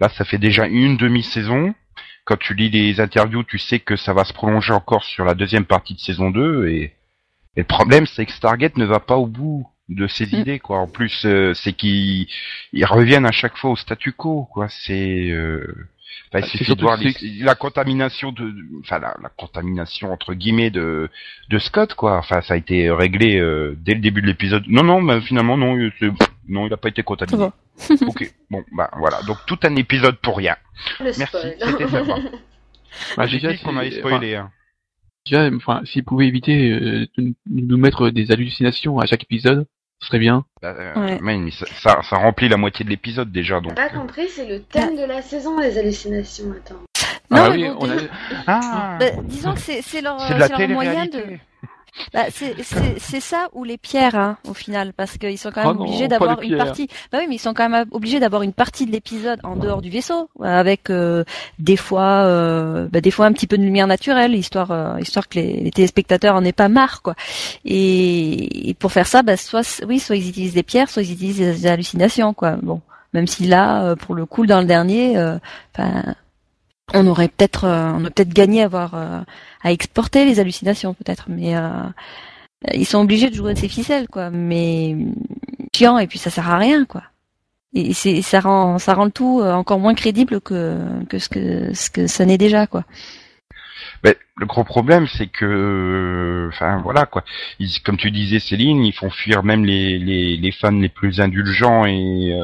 Là, ça fait déjà une demi-saison. Quand tu lis les interviews, tu sais que ça va se prolonger encore sur la deuxième partie de saison 2, et, et le problème, c'est que Stargate ne va pas au bout de ses Mm. idées, quoi. En plus, euh, c'est qu'ils ils reviennent à chaque fois au statu quo, quoi. C'est, euh... enfin, il Bah, c'est suffit de voir les- la contamination de, enfin la, la contamination entre guillemets de de Scott, quoi. Enfin, ça a été réglé euh, dès le début de l'épisode. Non, non, mais finalement non, non, il a pas été contaminé. [LAUGHS] ok, bon, bah voilà. Donc tout un épisode pour rien. Le Merci, c'était sympa. [LAUGHS] Bah, J'ai déjà, dit qu'on allait enfin, spoiler. hein. déjà, enfin, s'ils pouvaient éviter euh, de nous mettre des hallucinations à chaque épisode, ce serait bien. Bah, euh, Ouais. mais ça, ça, remplit la moitié de l'épisode déjà, donc. Pas compris, c'est le thème de la saison, les hallucinations. Attends. Non, ah bah mais oui, bon, on a... déjà- Ah, bah, disons que c'est, c'est leur, leur moyen de, Bah, c'est ça ou les pierres hein, au final parce qu'ils sont quand même Oh non, obligés d'avoir une partie. Bah oui, mais ils sont quand même obligés d'avoir une partie de l'épisode en dehors du vaisseau avec euh, des fois euh, bah, des fois un petit peu de lumière naturelle histoire euh, histoire que les, les téléspectateurs en aient pas marre quoi. Et, et pour faire ça, bah soit oui, soit ils utilisent des pierres, soit ils utilisent des, hallucinations quoi. Bon, même si là euh, pour le coup dans le dernier euh, enfin on aurait peut-être euh, on aurait peut-être gagné à avoir euh, à exporter les hallucinations peut-être mais euh, ils sont obligés de jouer de ces ficelles quoi. Mais chiant et puis ça sert à rien quoi. Et c'est ça rend ça rend le tout encore moins crédible que que ce que ce que ça n'est déjà quoi. Mais le gros problème, c'est que, enfin voilà quoi. Comme tu disais, Céline, ils font fuir même les les, les fans les plus indulgents et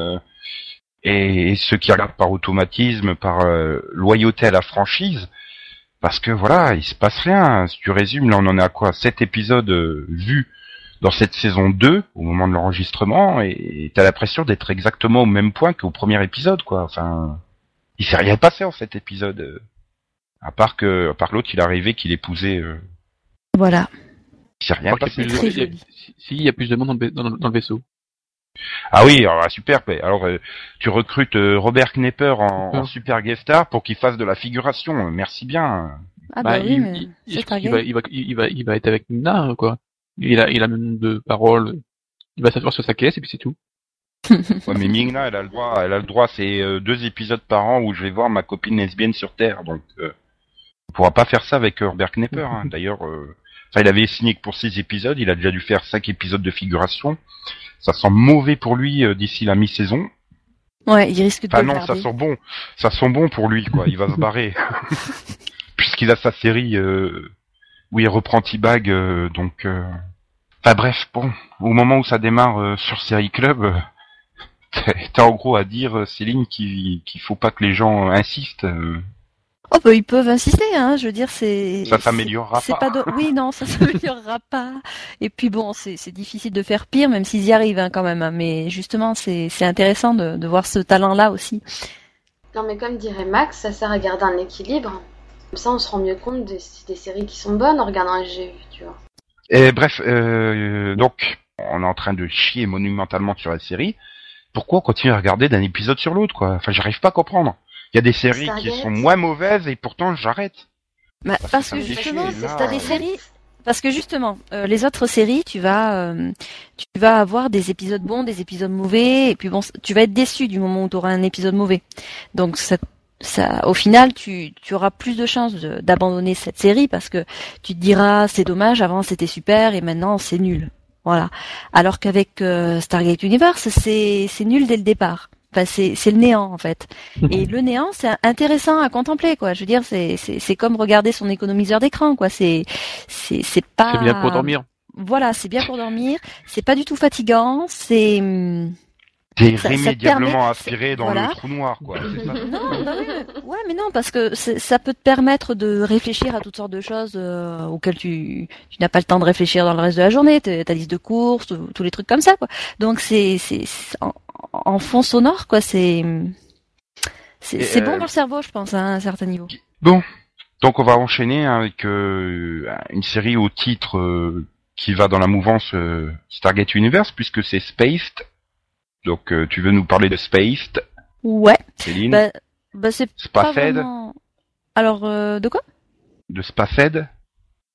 et, et ceux qui regardent par automatisme, par euh, loyauté à la franchise, parce que voilà, il se passe rien. Si tu résumes, là, on en est à quoi? Sept épisodes euh, vus dans cette saison 2 au moment de l'enregistrement, et t'as l'impression d'être exactement au même point qu'au premier épisode, quoi. Enfin, il s'est rien passé en cet épisode. euh. À part que, à part l'autre, il est arrivé qu'il épousait. Euh, voilà il s'est rien passé. si- il y a plus de monde le- dans le vaisseau. Ah oui, alors, ah, super. Alors, euh, tu recrutes euh, Robert Knepper en, en super guest star pour qu'il fasse de la figuration. Merci bien. ah bah, oui il, mais va, il va, il va, il va être avec Nina, quoi. Il a, il a même de parole. Il va s'asseoir sur sa caisse et puis c'est tout. [LAUGHS] Ouais, mais Mingna, elle a le droit. Elle a le droit. C'est euh, deux épisodes par an où je vais voir ma copine lesbienne sur Terre. Donc, euh, on pourra pas faire ça avec Robert Knepper. hein. [LAUGHS] D'ailleurs, euh, il avait signé que pour six épisodes. Il a déjà dû faire cinq épisodes de figuration. Ça sent mauvais pour lui euh, d'ici la mi-saison. ouais il risque de Enfin le non, ça sent bon. Ça sent bon pour lui, quoi. Il va se [LAUGHS] barrer. [LAUGHS] Puisqu'il a sa série euh, où il reprend T-Bag, euh, donc... euh, Enfin bref, bon, au moment où ça démarre euh, sur Série Club, [LAUGHS] t'as- en gros à dire, Céline, qu'il faut pas que les gens insistent. Oh bah ils peuvent insister, hein. Je veux dire, c'est. Ça s'améliorera c'est pas. de- Oui, non, ça [LAUGHS] s'améliorera pas. Et puis bon, c'est c'est difficile de faire pire, même s'ils y arrivent hein, quand même. hein. Mais justement, c'est c'est intéressant de, de voir ce talent-là aussi. Non, mais comme dirait Max, ça sert à garder un équilibre. Comme ça, on se rend mieux compte des, des séries qui sont bonnes en regardant un GU, tu vois. Et bref, euh, donc, on est en train de chier monumentalement sur la série. Pourquoi on continue à regarder d'un épisode sur l'autre, quoi? Enfin, j'arrive pas à comprendre. Il y a des séries qui sont moins mauvaises et pourtant j'arrête. Bah, parce que justement, chier, là. t'as des séries. Parce que justement, euh, les autres séries, tu vas, euh, tu vas avoir des épisodes bons, des épisodes mauvais, et puis bon, tu vas être déçu du moment où tu auras un épisode mauvais. Donc ça, ça, au final, tu, tu auras plus de chances de- d'abandonner cette série parce que tu te diras c'est dommage, avant c'était super et maintenant c'est nul. Voilà. Alors qu'avec euh, Stargate Universe, c'est c'est nul dès le départ. Enfin, c'est c'est le néant en fait. [LAUGHS] Et le néant, c'est intéressant à contempler quoi. Je veux dire, c'est c'est c'est comme regarder son économiseur d'écran quoi. C'est c'est c'est pas. C'est bien pour dormir. voilà, c'est bien pour dormir. C'est pas du tout fatigant. C'est hum, T'es irrémédiablement aspiré dans voilà. le trou noir, quoi. c'est ça Non, oui, mais- ouais, mais non, parce que c'est- ça peut te permettre de réfléchir à toutes sortes de choses euh, auxquelles tu, tu n'as pas le temps de réfléchir dans le reste de la journée, ta liste de courses, tous les trucs comme ça, quoi. Donc c'est c'est c'est en, en fond sonore, quoi. C'est c'est euh, bon pour le cerveau, je pense, à un certain niveau. Bon, donc on va enchaîner avec euh, une série au titre euh, qui va dans la mouvance euh, Stargate Universe, puisque c'est Spaced. Donc euh, tu veux nous parler de Spaced, Ouais. Céline Bah, bah c'est pas vraiment. Alors euh, de quoi? De Spafed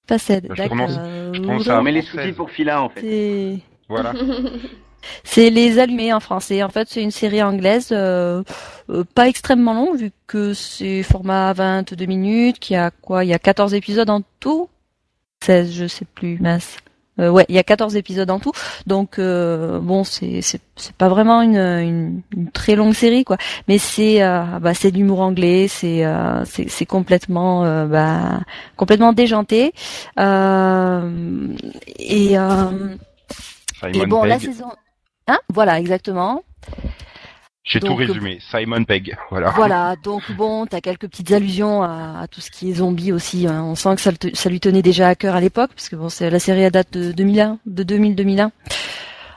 Faced, Je d'accord. prononce- Euh, je prononce ça On met les sous-titres pour Phila en fait. Voilà. [LAUGHS] C'est Les Allumés en français. En fait, c'est une série anglaise, euh, euh, pas extrêmement longue vu que c'est format 22 minutes, qui a quoi? Il y a 14 épisodes en tout? 16, je sais plus, mince. Euh, ouais, il y a 14 épisodes en tout. Donc euh, bon, c'est c'est c'est pas vraiment une, une une très longue série quoi, mais c'est euh, bah c'est de l'humour anglais, c'est euh, c'est c'est complètement euh, bah complètement déjanté. Euh, et euh, et bon, la saison Hein voilà, exactement. J'ai tout donc, résumé. Simon Pegg. Voilà. Voilà, donc bon, t'as quelques petites allusions à, à tout ce qui est zombie aussi. hein. On sent que ça, le te- ça lui tenait déjà à cœur à l'époque, parce que bon, c'est la série à date de 2001, de 2000-2001.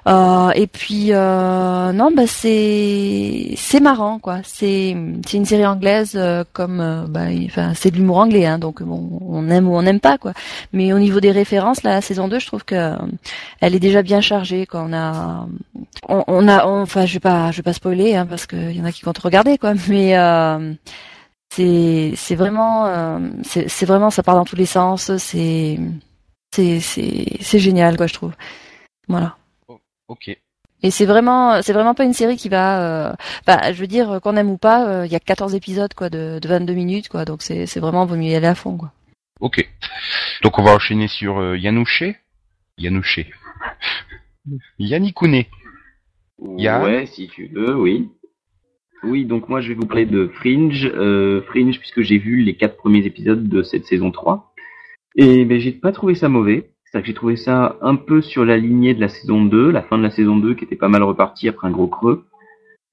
Euh, et puis euh, non, bah c'est c'est marrant quoi. C'est c'est une série anglaise euh, comme euh, bah, enfin c'est de l'humour anglais, hein, donc bon, on aime ou on n'aime pas quoi. Mais au niveau des références, la saison 2, je trouve que euh, elle est déjà bien chargée. Quoi. On a on, a, enfin, je vais pas, je vais pas spoiler, hein, parce qu'il y en a qui comptent regarder, quoi. Mais euh, c'est, c'est vraiment, c'est, vraiment, ça part dans tous les sens. C'est, c'est, c'est génial, quoi, je trouve. Voilà. Ok. Et c'est vraiment, c'est vraiment pas une série qui va, euh, bah, je veux dire, qu'on aime ou pas, euh, il y a 14 épisodes, quoi, de, de 22 minutes, quoi. Donc c'est, c'est vraiment, vaut mieux y aller à fond, quoi. Ok. Donc on va enchaîner sur euh, Yanouché? Yanouché. Yannikouné. Yann Ouais, si tu veux, oui. Oui, donc moi je vais vous parler de Fringe. Euh, Fringe, puisque j'ai vu les quatre premiers épisodes de cette saison 3. Et ben, j'ai pas trouvé ça mauvais. Que j'ai trouvé ça un peu sur la lignée de la saison 2, la fin de la saison 2 qui était pas mal repartie après un gros creux.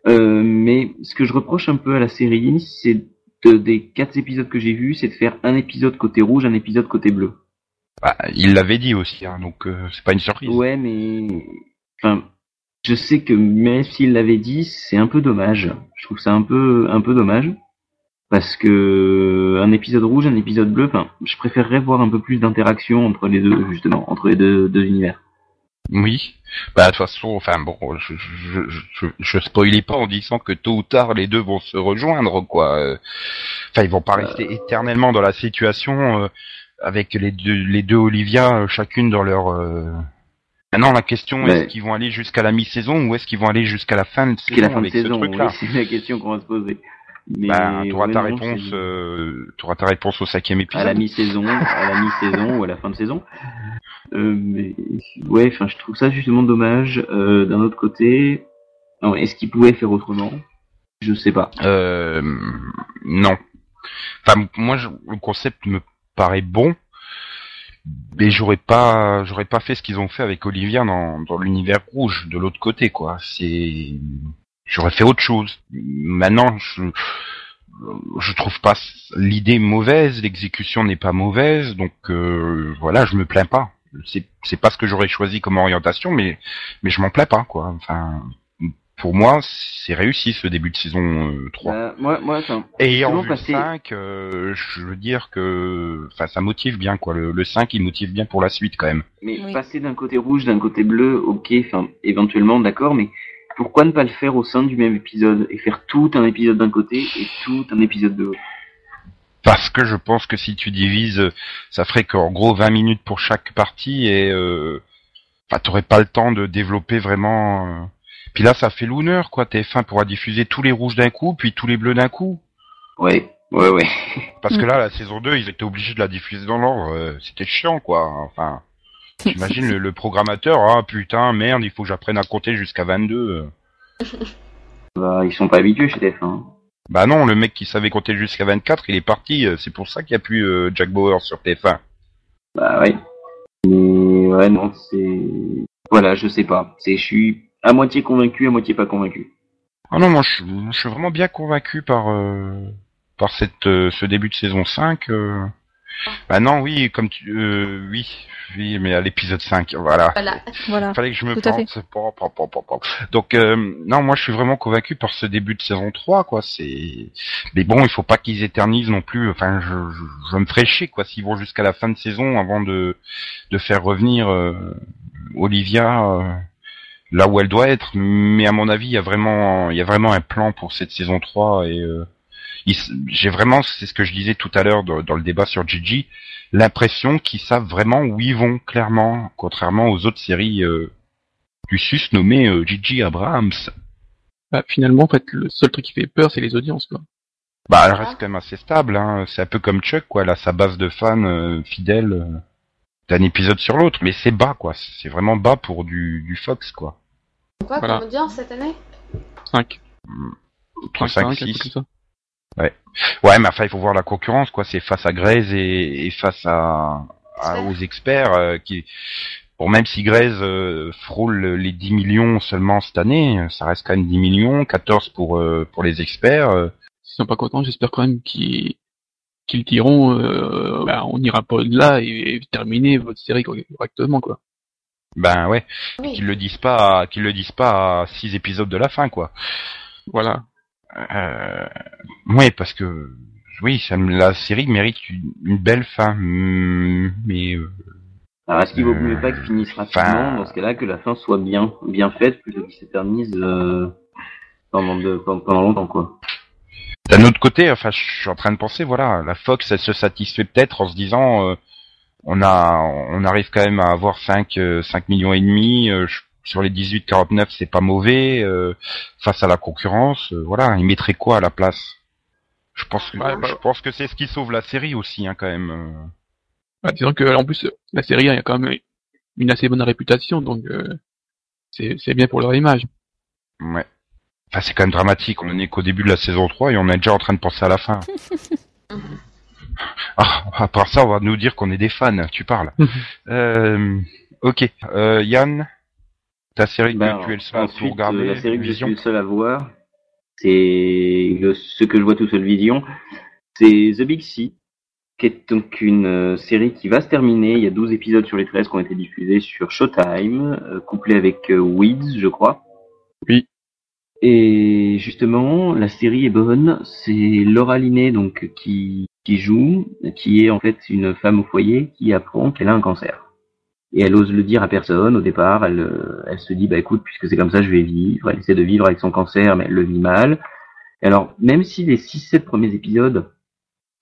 Euh, mais ce que je reproche un peu à la série, c'est de- des quatre épisodes que j'ai vus, c'est de faire un épisode côté rouge, un épisode côté bleu. Bah, il l'avait dit aussi, hein, donc euh, c'est pas une surprise. Ouais, mais enfin, je sais que même s'il l'avait dit, c'est un peu dommage. Je trouve ça un peu un peu dommage parce que un épisode rouge, un épisode bleu. Enfin, je préférerais voir un peu plus d'interaction entre les deux justement, entre les deux, deux univers. Oui. Bah de toute façon, enfin bon, je je, je, je, je spoilais pas en disant que tôt ou tard les deux vont se rejoindre, quoi. Euh, Enfin, ils vont pas rester éternellement dans la situation euh, avec les deux les deux Olivia euh, chacune dans leur. Euh... Maintenant, la question Ouais. est-ce qu'ils vont aller jusqu'à la mi-saison ou est-ce qu'ils vont aller jusqu'à la fin de la saison fin de avec saison, ce truc-là? oui, [LAUGHS] c'est la question qu'on va se poser. Mais Bah, t'auras ouais, ta non, réponse, euh, t'auras ta réponse au cinquième à la épisode. mi-saison, [LAUGHS] à la mi-saison ou à la fin de saison. Euh, mais ouais, enfin, je trouve ça justement dommage. Euh, D'un autre côté, est-ce qu'ils pouvaient faire autrement? Je sais pas. Euh, non. Enfin, moi, je- le concept me paraît bon, mais j'aurais pas, j'aurais pas fait ce qu'ils ont fait avec Olivia dans, dans l'univers rouge de l'autre côté, quoi. C'est, j'aurais fait autre chose. Maintenant, je, je trouve pas l'idée mauvaise, l'exécution n'est pas mauvaise, donc euh, voilà, je me plains pas. C'est, c'est pas ce que j'aurais choisi comme orientation, mais, mais je m'en plains pas, quoi. Enfin, pour moi, c'est réussi ce début de saison euh, 3. Bah, moi, moi, enfin, Et en passer- 5, euh, je veux dire que, enfin, ça motive bien quoi. Le, le 5, il motive bien pour la suite quand même. Mais Oui. passer d'un côté rouge, d'un côté bleu, ok, enfin, éventuellement, d'accord, mais pourquoi ne pas le faire au sein du même épisode et faire tout un épisode d'un côté et tout un épisode de l'autre? Parce que je pense que si tu divises, ça ferait qu'en gros 20 minutes pour chaque partie et, euh, enfin, t'aurais pas le temps de développer vraiment. euh. Puis là, ça fait l'honneur quoi. TF1 pourra diffuser tous les rouges d'un coup, puis tous les bleus d'un coup. Ouais, ouais, ouais. Parce que Mm. là, la saison 2, ils étaient obligés de la diffuser dans l'ordre. euh, C'était chiant quoi. Enfin, j'imagine le, le programmateur, ah putain, merde, il faut que j'apprenne à compter jusqu'à 22. euh. [LAUGHS] Bah, ils sont pas habitués chez TF1. hein. Bah non, le mec qui savait compter jusqu'à 24, il est parti. euh, C'est pour ça qu'il n'y a plus euh, Jack Bauer sur TF1. Bah, ouais. Mais ouais, non, c'est voilà, je sais pas. C'est, je suis à moitié convaincu, à moitié pas convaincu. Ah non, moi je, je suis vraiment bien convaincu par euh, par cette euh, ce début de saison 5. Euh... Bah non, oui, comme tu euh, oui, oui, mais à l'épisode 5, voilà. Voilà. Voilà. Fallait que je me plante. Donc euh, non, moi je suis vraiment convaincu par ce début de saison 3 quoi, c'est mais bon, il faut pas qu'ils éternisent non plus, enfin je, je, je me ferais chier quoi s'ils vont jusqu'à la fin de saison avant de de faire revenir euh, Olivia euh, là où elle doit être, mais à mon avis, il y a vraiment il y a vraiment un plan pour cette saison 3 et euh, j'ai vraiment c'est ce que je disais tout à l'heure dans, dans le débat sur Gigi, l'impression qu'ils savent vraiment où ils vont clairement, contrairement aux autres séries euh, du sus nommées euh, Gigi Abrams. Bah, finalement, en fait, le seul truc qui fait peur, c'est les audiences, quoi. Bah, elle reste quand même assez stable. Hein. C'est un peu comme Chuck, quoi. Elle a sa base de fans euh, fidèles euh, d'un épisode sur l'autre, mais c'est bas, quoi. C'est vraiment bas pour du, du Fox, quoi. Quoi Voilà. comme audience cette année? 5. Entre 5, 5, 6. Ça. Ouais, mais enfin, il faut voir la concurrence, quoi. C'est face à Grey's et, et face à, à- aux experts euh, qui. Bon, même si Grey's euh, frôle les 10 millions seulement cette année, ça reste quand même 10 millions, 14 pour euh, pour les experts. euh. S'ils sont pas contents, j'espère quand même qu'ils qu'ils diront, euh, bah, on n'ira pas là et, et terminer votre série correctement, quoi. ben ouais, Oui. qu'ils le disent pas, qu'ils le disent pas à 6 épisodes de la fin, quoi. Voilà. Euh, oui, parce que oui, ça, la série mérite une, une belle fin, mm, mais euh, Alors, est-ce qu'il vaut Euh, mieux pas qu'ils finissent rapidement, enfin- dans ce cas-là, que la fin soit bien, bien faite, plutôt qu'ils s'éternisent euh, pendant, de, pendant longtemps, quoi? d'un autre côté, enfin, je suis en train de penser, voilà, la Fox, elle se satisfait peut-être en se disant, euh, on a, on arrive quand même à avoir 5, euh, 5 millions et demi euh, je- sur les 18-49, c'est pas mauvais euh, face à la concurrence. euh, voilà, ils mettraient quoi à la place? Je pense que, Ouais, bah- je pense que c'est ce qui sauve la série aussi, hein, quand même. Bah, disons que, en plus, la série a quand même une assez bonne réputation, donc euh, c'est c'est bien pour leur image. Ouais. Enfin, c'est quand même dramatique. On est qu'au début de la saison 3 et on est déjà en train de penser à la fin. [LAUGHS] ah, à part ça, on va nous dire qu'on est des fans. Tu parles. [LAUGHS] euh, ok. Euh, Yann, ta série que tu es le seul à tout ensuite, regarder, euh, la série que je suis le seul à voir, c'est ce que je vois tout seul Vision, c'est The Big Sea, qui est donc une euh, série qui va se terminer. Il y a 12 épisodes sur les 13 qui ont été diffusés sur Showtime, euh, couplé avec euh, Weeds, je crois. Oui. Et justement, la série est bonne. C'est Laura Linney donc qui qui joue, qui est en fait une femme au foyer qui apprend qu'elle a un cancer. Et elle ose le dire à personne au départ. Elle, euh, elle se dit, bah écoute, puisque c'est comme ça, je vais vivre. Elle essaie de vivre avec son cancer, mais elle le vit mal. Et alors, même si les 6-7 premiers épisodes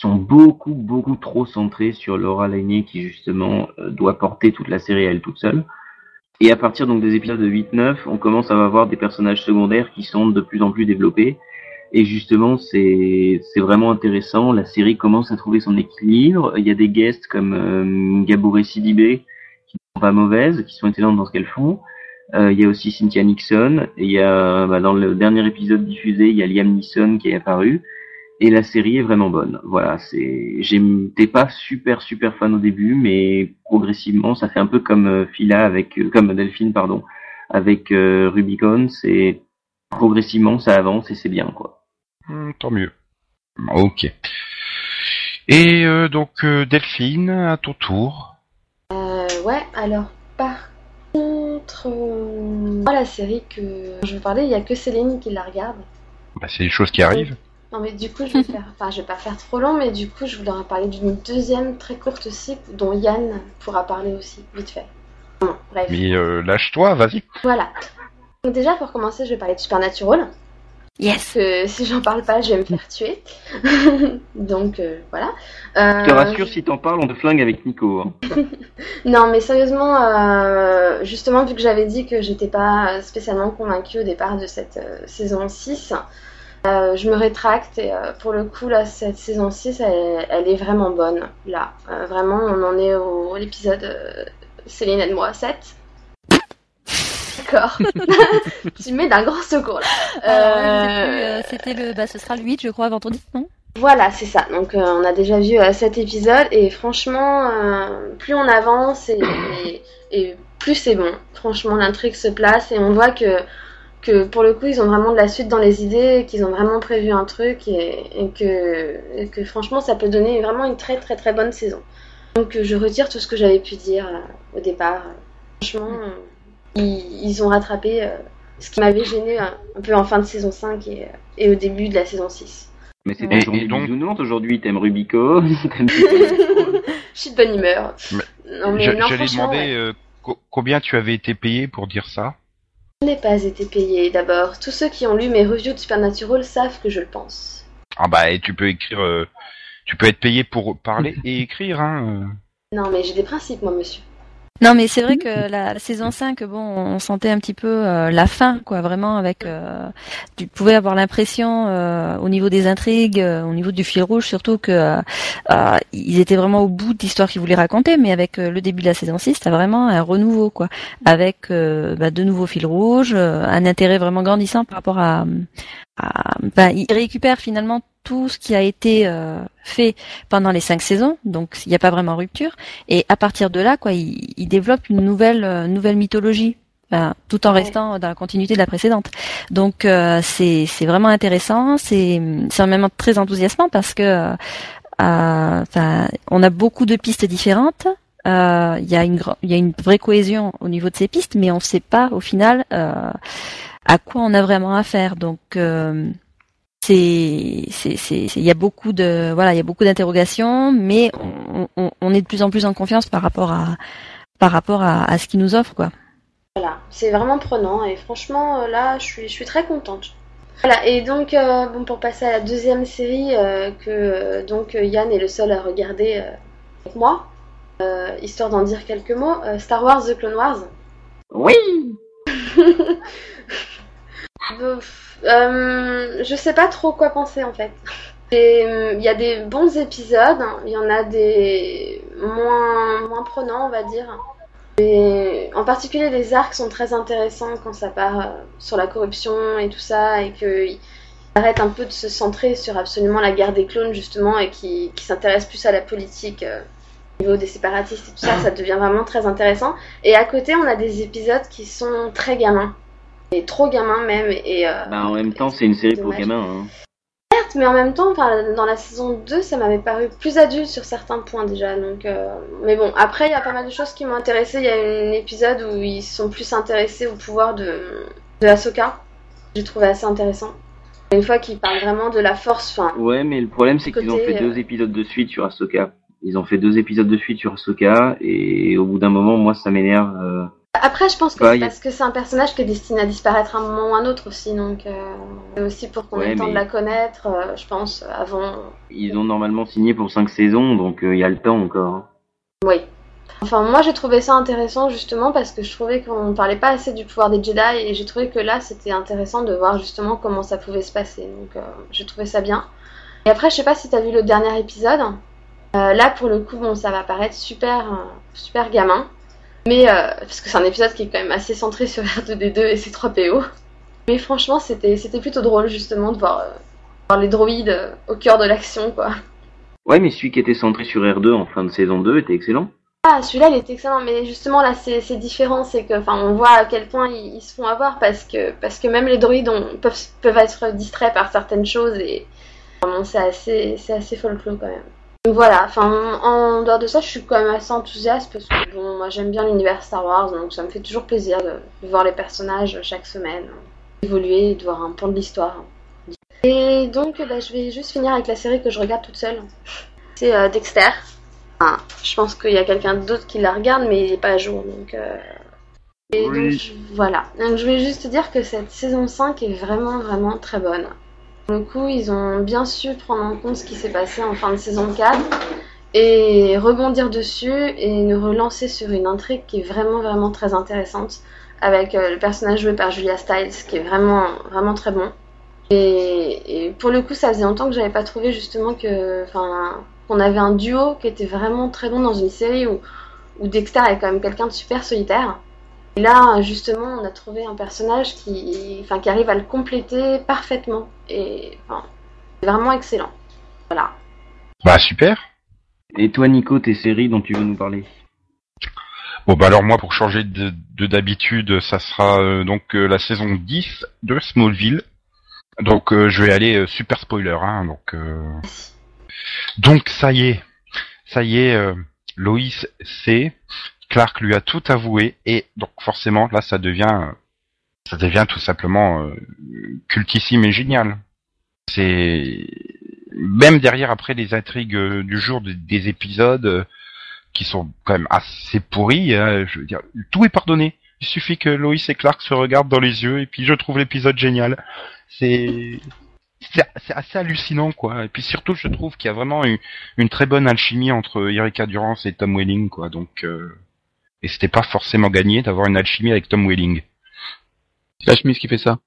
sont beaucoup, beaucoup trop centrés sur Laura Linney, qui justement euh, doit porter toute la série à elle toute seule, et à partir donc des épisodes de 8-9, on commence à avoir des personnages secondaires qui sont de plus en plus développés. Et justement, c'est c'est vraiment intéressant. La série commence à trouver son équilibre. Il y a des guests comme euh, Gabouré Sidibé, qui sont pas mauvaises, qui sont excellentes dans ce qu'elles font. Euh, il y a aussi Cynthia Nixon. Et il y a bah, dans le dernier épisode diffusé, il y a Liam Neeson qui est apparu. Et la série est vraiment bonne. Voilà, c'est j'étais pas super super fan au début, mais progressivement, ça fait un peu comme euh, Phila avec euh, comme Delphine pardon avec Rubicon. C'est progressivement ça avance et c'est bien quoi. Tant mieux. Ok. Et donc Delphine, à ton tour. Ouais, alors par contre, euh, moi la série que je veux parler, il y a que Céline qui la regarde. Bah, c'est des choses qui arrivent. Non mais du coup je vais faire, enfin je vais pas faire trop long, mais du coup je voudrais parler d'une deuxième très courte aussi dont Yann pourra parler aussi vite fait. Bon, bref. Mais euh, lâche-toi, vas-y. Voilà. Donc déjà pour commencer, je vais parler de Supernatural. Yes. Que si j'en parle pas, je vais me faire tuer. [LAUGHS] Donc euh, voilà. Je te Euh, rassure, si t'en parles, on te flingue avec Nico. hein. [LAUGHS] Non, mais sérieusement, euh, justement, vu que j'avais dit que j'étais pas spécialement convaincue au départ de cette euh, saison 6, euh, je me rétracte et euh, pour le coup, là, cette saison 6, elle, elle est vraiment bonne. Là, Euh, vraiment, on en est au, à l'épisode euh, Céline et moi 7. D'accord. [LAUGHS] tu mets d'un grand secours là. Sais Euh, euh, C'était le, bah, ce sera le 8, je crois, vendredi, non? Voilà, c'est ça. Donc euh, on a déjà vu euh, cet épisode et franchement, euh, plus on avance et, et- et plus c'est bon. Franchement, l'intrigue se place et on voit que que pour le coup ils ont vraiment de la suite dans les idées, qu'ils ont vraiment prévu un truc et, et que et que franchement ça peut donner vraiment une très très très bonne saison. Donc je retire tout ce que j'avais pu dire au départ. Franchement, ils, ils ont rattrapé euh, ce qui m'avait gêné un, un peu en fin de saison 5 et, et au début de la saison 6. Mais c'est Et- une journée et donc- aujourd'hui, t'aimes Rubico, [LAUGHS] t'aimes Je suis de bonne humeur. Mais- Non, mais Je- non, J'allais demander ouais. euh, co- combien tu avais été payé pour dire ça? Je n'ai pas été payé d'abord. Tous ceux qui ont lu mes reviews de Supernatural savent que je le pense. Ah bah et tu peux écrire, euh, tu peux être payé pour parler et écrire. Hein. euh. Non, mais j'ai des principes, moi, monsieur. Non, mais c'est vrai que la, saison 5, bon, on sentait un petit peu euh, la fin, quoi, vraiment, avec... euh, tu pouvais avoir l'impression, euh, au niveau des intrigues, au niveau du fil rouge, surtout que ils étaient vraiment au bout de l'histoire qu'ils voulaient raconter, mais avec le début de la saison 6, t'as vraiment un renouveau, quoi, avec bah, de nouveaux fils rouges, un intérêt vraiment grandissant par rapport à... à bah, ils récupèrent finalement tout ce qui a été euh, fait pendant les cinq saisons, donc il n'y a pas vraiment rupture. Et à partir de là, quoi, il, il développe une nouvelle, euh, nouvelle mythologie, enfin, tout en Ouais. restant dans la continuité de la précédente. Donc euh, c'est c'est vraiment intéressant, c'est c'est en même temps très enthousiasmant parce que euh, enfin, on a beaucoup de pistes différentes. Euh, Il y a une gra- il y a une vraie cohésion au niveau de ces pistes, mais on ne sait pas au final euh, à quoi on a vraiment affaire. Donc euh, c'est il y a beaucoup de voilà il y a beaucoup d'interrogations mais on, on, on est de plus en plus en confiance par rapport à par rapport à, à ce qu'ils nous offrent quoi Voilà, c'est vraiment prenant et franchement, euh, là, je suis, je suis très contente. Voilà, et donc, euh, bon, pour passer à la deuxième série euh, que euh, donc Yann est le seul à regarder euh, avec moi, euh, histoire d'en dire quelques mots, euh, Star Wars The Clone Wars. Oui [LAUGHS] euh, je sais pas trop quoi penser en fait. Euh, Il y a des bons épisodes, hein, il y en a des moins, moins prenants, on va dire. En particulier, les arcs sont très intéressants quand ça part euh, sur la corruption et tout ça, et qu'ils arrêtent un peu de se centrer sur absolument la guerre des clones, justement, et qui, s'intéressent plus à la politique au niveau des séparatistes et tout ça, ça devient vraiment très intéressant. Et à côté, on a des épisodes qui sont très gamins, et trop gamins même, et. euh, Bah en même temps, c'est une série pour gamins. Hein. Certes, mais en même temps, enfin, dans la saison 2, ça m'avait paru plus adulte sur certains points déjà. Donc, euh, Mais bon, après, il y a pas mal de choses qui m'ont intéressé. Il y a un épisode où ils sont plus intéressés au pouvoir de, de Ahsoka. J'ai trouvé assez intéressant. Une fois qu'ils parlent vraiment de la force, enfin, Ouais, mais le problème, c'est qu'ils ont fait euh, deux épisodes de suite sur Ahsoka. Ils ont fait deux épisodes de suite sur Ahsoka, et au bout d'un moment, moi, ça m'énerve. euh, Après, je pense que Ouais, c'est a- parce que c'est un personnage qui est destiné à disparaître à un moment ou à un autre aussi. Donc, euh, aussi pour qu'on ait le temps de la connaître, euh, je pense, avant. Ils ont normalement signé pour cinq saisons, donc euh, il y a le temps encore. hein. Oui. Enfin, moi j'ai trouvé ça intéressant justement parce que je trouvais qu'on parlait pas assez du pouvoir des Jedi et j'ai trouvé que là c'était intéressant de voir justement comment ça pouvait se passer. Donc euh, j'ai trouvé ça bien. Et après, je sais pas si t'as vu le dernier épisode. Euh, là pour le coup, bon, ça va paraître super, euh, super gamin. Mais euh, parce que c'est un épisode qui est quand même assez centré sur [LAUGHS] R2D2 et ses 3 PO. Mais franchement, c'était c'était plutôt drôle justement de voir, euh, voir les droïdes euh, au cœur de l'action quoi. Ouais, mais celui qui était centré sur R2 en fin de saison 2 était excellent. Ah, celui-là, il est excellent, mais justement, là, c'est différent, c'est que, enfin, on voit à quel point ils, ils se font avoir parce que, parce que même les droïdes peuvent, peuvent être distraits par certaines choses et, vraiment, c'est assez, c'est assez folklore quand même. Donc voilà, enfin, en, dehors de ça, je suis quand même assez enthousiaste parce que, bon, moi, j'aime bien l'univers Star Wars, donc ça me fait toujours plaisir de, de voir les personnages chaque semaine évoluer et de voir un pan de l'histoire. Et donc, bah, je vais juste finir avec la série que je regarde toute seule. C'est euh, Dexter. Enfin, je pense qu'il y a quelqu'un d'autre qui la regarde, mais il n'est pas à jour. Donc, euh, Et Oui. donc, je- voilà. Donc, je vais juste te dire que cette saison 5 est vraiment, vraiment très bonne. Pour le coup, ils ont bien su prendre en compte ce qui s'est passé en fin de saison 4 et rebondir dessus et nous relancer sur une intrigue qui est vraiment, vraiment très intéressante avec euh, le personnage joué par Julia Stiles qui est vraiment, vraiment très bon. Et, pour le coup, ça faisait longtemps que j'avais pas trouvé justement qu'on avait un duo qui était vraiment très bon dans une série où, où Dexter est quand même quelqu'un de super solitaire. Et là, justement, on a trouvé un personnage qui, enfin, qui arrive à le compléter parfaitement. Et enfin, c'est vraiment excellent. Voilà. Bah super. Et toi, Nico, tes séries dont tu veux nous parler? Bon bah alors moi pour changer de de d'habitude, ça sera euh, donc euh, la saison 10 de Smallville. Donc euh, je vais aller euh, super spoiler hein, donc euh, donc ça y est. Ça y est euh, Loïs sait Clark lui a tout avoué et donc forcément là ça devient ça devient tout simplement euh, cultissime et génial. C'est même derrière après les intrigues euh, du jour des, des épisodes euh, qui sont quand même assez pourris, hein, je veux dire, tout est pardonné. Il suffit que Loïs et Clark se regardent dans les yeux et puis je trouve l'épisode génial. C'est c'est c'est assez hallucinant quoi. Et puis surtout je trouve qu'il y a vraiment une, une très bonne alchimie entre Erika Durance et Tom Welling quoi. Donc euh, et c'était pas forcément gagné d'avoir une alchimie avec Tom Welling. C'est la chemise qui fait ça.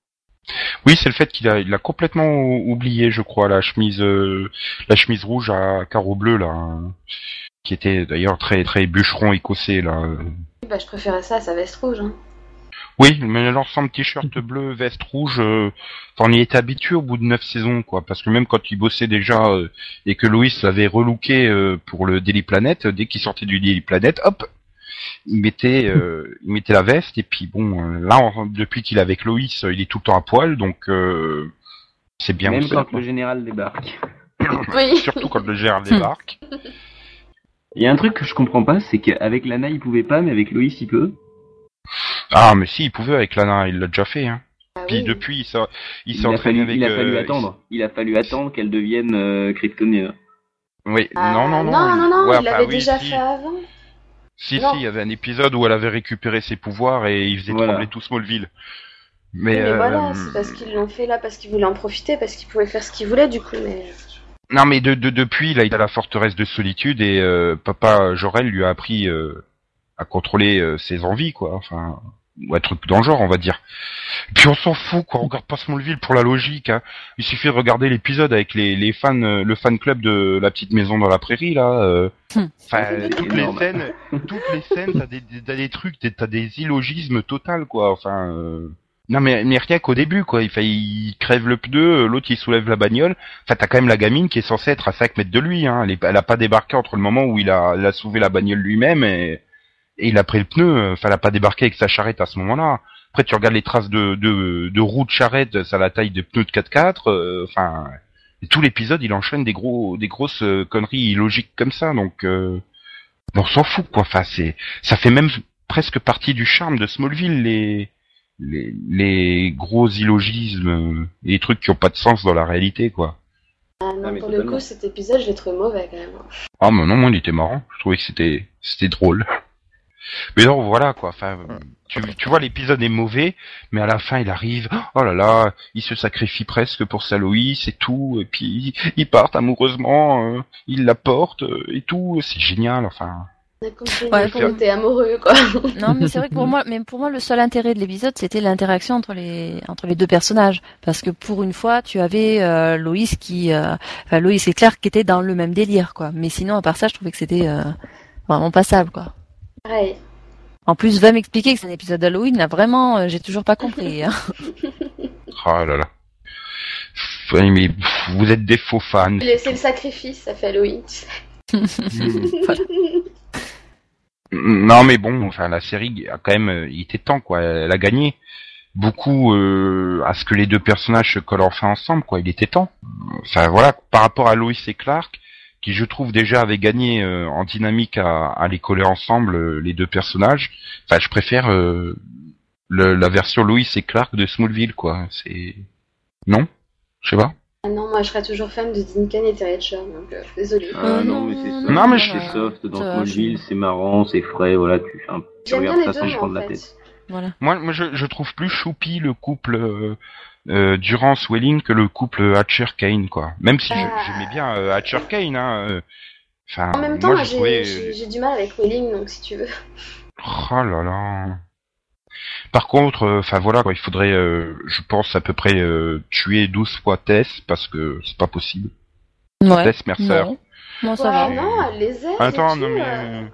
Oui, c'est le fait qu'il a, il a complètement ou- oublié, je crois, la chemise, euh, la chemise rouge à carreaux bleus là, hein, qui était d'ailleurs très très bûcheron écossais là. Bah, je préférais ça à sa veste rouge. Hein. Oui, mais l'ensemble t-shirt [LAUGHS] bleu, veste rouge, euh, enfin, on y était habitué au bout de neuf saisons, quoi. Parce que même quand il bossait déjà euh, et que Loïs l'avait relooké euh, pour le Daily Planet, euh, dès qu'il sortait du Daily Planet, hop, il mettait, euh, il mettait la veste. Et puis bon, euh, là, en- depuis qu'il est avec Loïs, il est tout le temps à poil, donc euh, c'est bien Même aussi, quand le général débarque. Oui. [COUGHS] Surtout quand le général débarque. Il y a un truc que je comprends pas, c'est qu'avec Lana il pouvait pas, mais avec Loïs il peut. Ah, mais si, il pouvait avec Lana, il l'a déjà fait. Hein. Ah Puis depuis, il s'est, il s'est Il a entraîné fallu, avec. il a fallu euh, attendre. Il a fallu attendre qu'elle devienne euh, kryptonienne. Oui, Ah, non, non, non. non, non, non, Ouais, il l'avait déjà fait avant. Si, Non. si, il y avait un épisode où elle avait récupéré ses pouvoirs et il faisait Voilà. trembler tout Smallville. Mais, Mais, euh, voilà, c'est parce qu'ils l'ont fait là, parce qu'ils voulaient en profiter, parce qu'ils pouvaient faire ce qu'ils voulaient du coup. Mais Non, mais de, de, depuis, là, il est à la forteresse de solitude et euh, papa Jorel lui a appris euh, à contrôler euh, ses envies, quoi. Enfin, un truc dans le genre, on va dire. Puis on s'en fout, quoi. On regarde pas Smallville pour la logique. Hein. Il suffit de regarder l'épisode avec les, les fans, euh, le fan club de la petite maison dans la prairie, là. euh. Hmm. Enfin, toutes les scènes, toutes les scènes, t'as des, t'as des trucs, des- t'as des illogismes total, quoi. Enfin. euh, Non mais, mais rien qu'au début quoi, il, fait, il crève le pneu, l'autre il soulève la bagnole, Enfin, t'as quand même la gamine qui est censée être à 5 mètres de lui. Hein. Elle, est- elle a pas débarqué entre le moment où il a, il a soulevé la bagnole lui-même et, et il a pris le pneu. Enfin, elle a pas débarqué avec sa charrette à ce moment-là. Après, tu regardes les traces de, de, de roues de charrette, ça a la taille de pneus de 4x4. euh, Enfin, tout l'épisode, il enchaîne des gros, des grosses euh, conneries illogiques comme ça. Donc, euh, on s'en fout quoi. Enfin, c'est, ça fait même presque partie du charme de Smallville les les, les gros illogismes euh, et les trucs qui ont pas de sens dans la réalité quoi. Ah, non, Ah, mais pour le coup, cet épisode, je l'ai trouvé mauvais quand même. Ah mais non, moi il était marrant. Je trouvais que c'était c'était drôle. Mais non, voilà quoi. Enfin, tu, tu vois l'épisode est mauvais, mais à la fin il arrive. Oh là là, il se sacrifie presque pour sa Loïs et tout. Et puis ils partent amoureusement. euh, il la porte euh, et tout. C'est génial. Enfin. On a compris Ouais, qu'on était amoureux quoi. [LAUGHS] Non, mais c'est vrai que pour moi, mais pour moi, le seul intérêt de l'épisode, c'était l'interaction entre les entre les deux personnages, parce que pour une fois, tu avais euh, Loïs qui, euh, enfin Loïs et Claire qui étaient dans le même délire, quoi. Mais sinon, à part ça, je trouvais que c'était euh, vraiment passable, quoi. Pareil. En plus, va m'expliquer que c'est un épisode d'Halloween, là, vraiment, euh, j'ai toujours pas compris. hein. [LAUGHS] Oh là là. Mais vous êtes des faux fans. C'est le sacrifice, ça fait Halloween. Voilà. [LAUGHS] Non mais bon, enfin la série a quand même, euh, il était temps quoi. Elle a gagné beaucoup euh, à ce que les deux personnages se collent enfin ensemble quoi. Il était temps. Enfin voilà, par rapport à Lois et Clark, qui je trouve déjà avaient gagné euh, en dynamique à, à les coller ensemble euh, les deux personnages. Enfin je préfère euh, le- la version Lois et Clark de Smallville quoi. C'est non, je sais pas. Ah non, moi je serais toujours fan de Duncan et Terry Hatcher, donc euh, désolé. Ah non, mais c'est soft. non, mais c'est je- soft dans Smallville, c'est marrant, c'est frais, voilà, tu, un- regardes ça sans prendre en la tête. Voilà. Moi, moi je, je trouve plus choupi le couple euh, euh, Durance Welling que le couple Hatcher Kane quoi. Même si je- Ah. j'aimais bien euh, Hatcher Kane hein. euh, Enfin, En même temps, moi j'ai trouvais. du mal avec Welling, donc si tu veux. Oh là là. Par contre, euh, enfin voilà, quoi, il faudrait, euh, je pense à peu près euh, tuer 12 fois Tess parce que c'est pas possible. Ouais. Tess Mercer. Non. Non, ça Ouais, va. non, elle les aide. Attends, non mais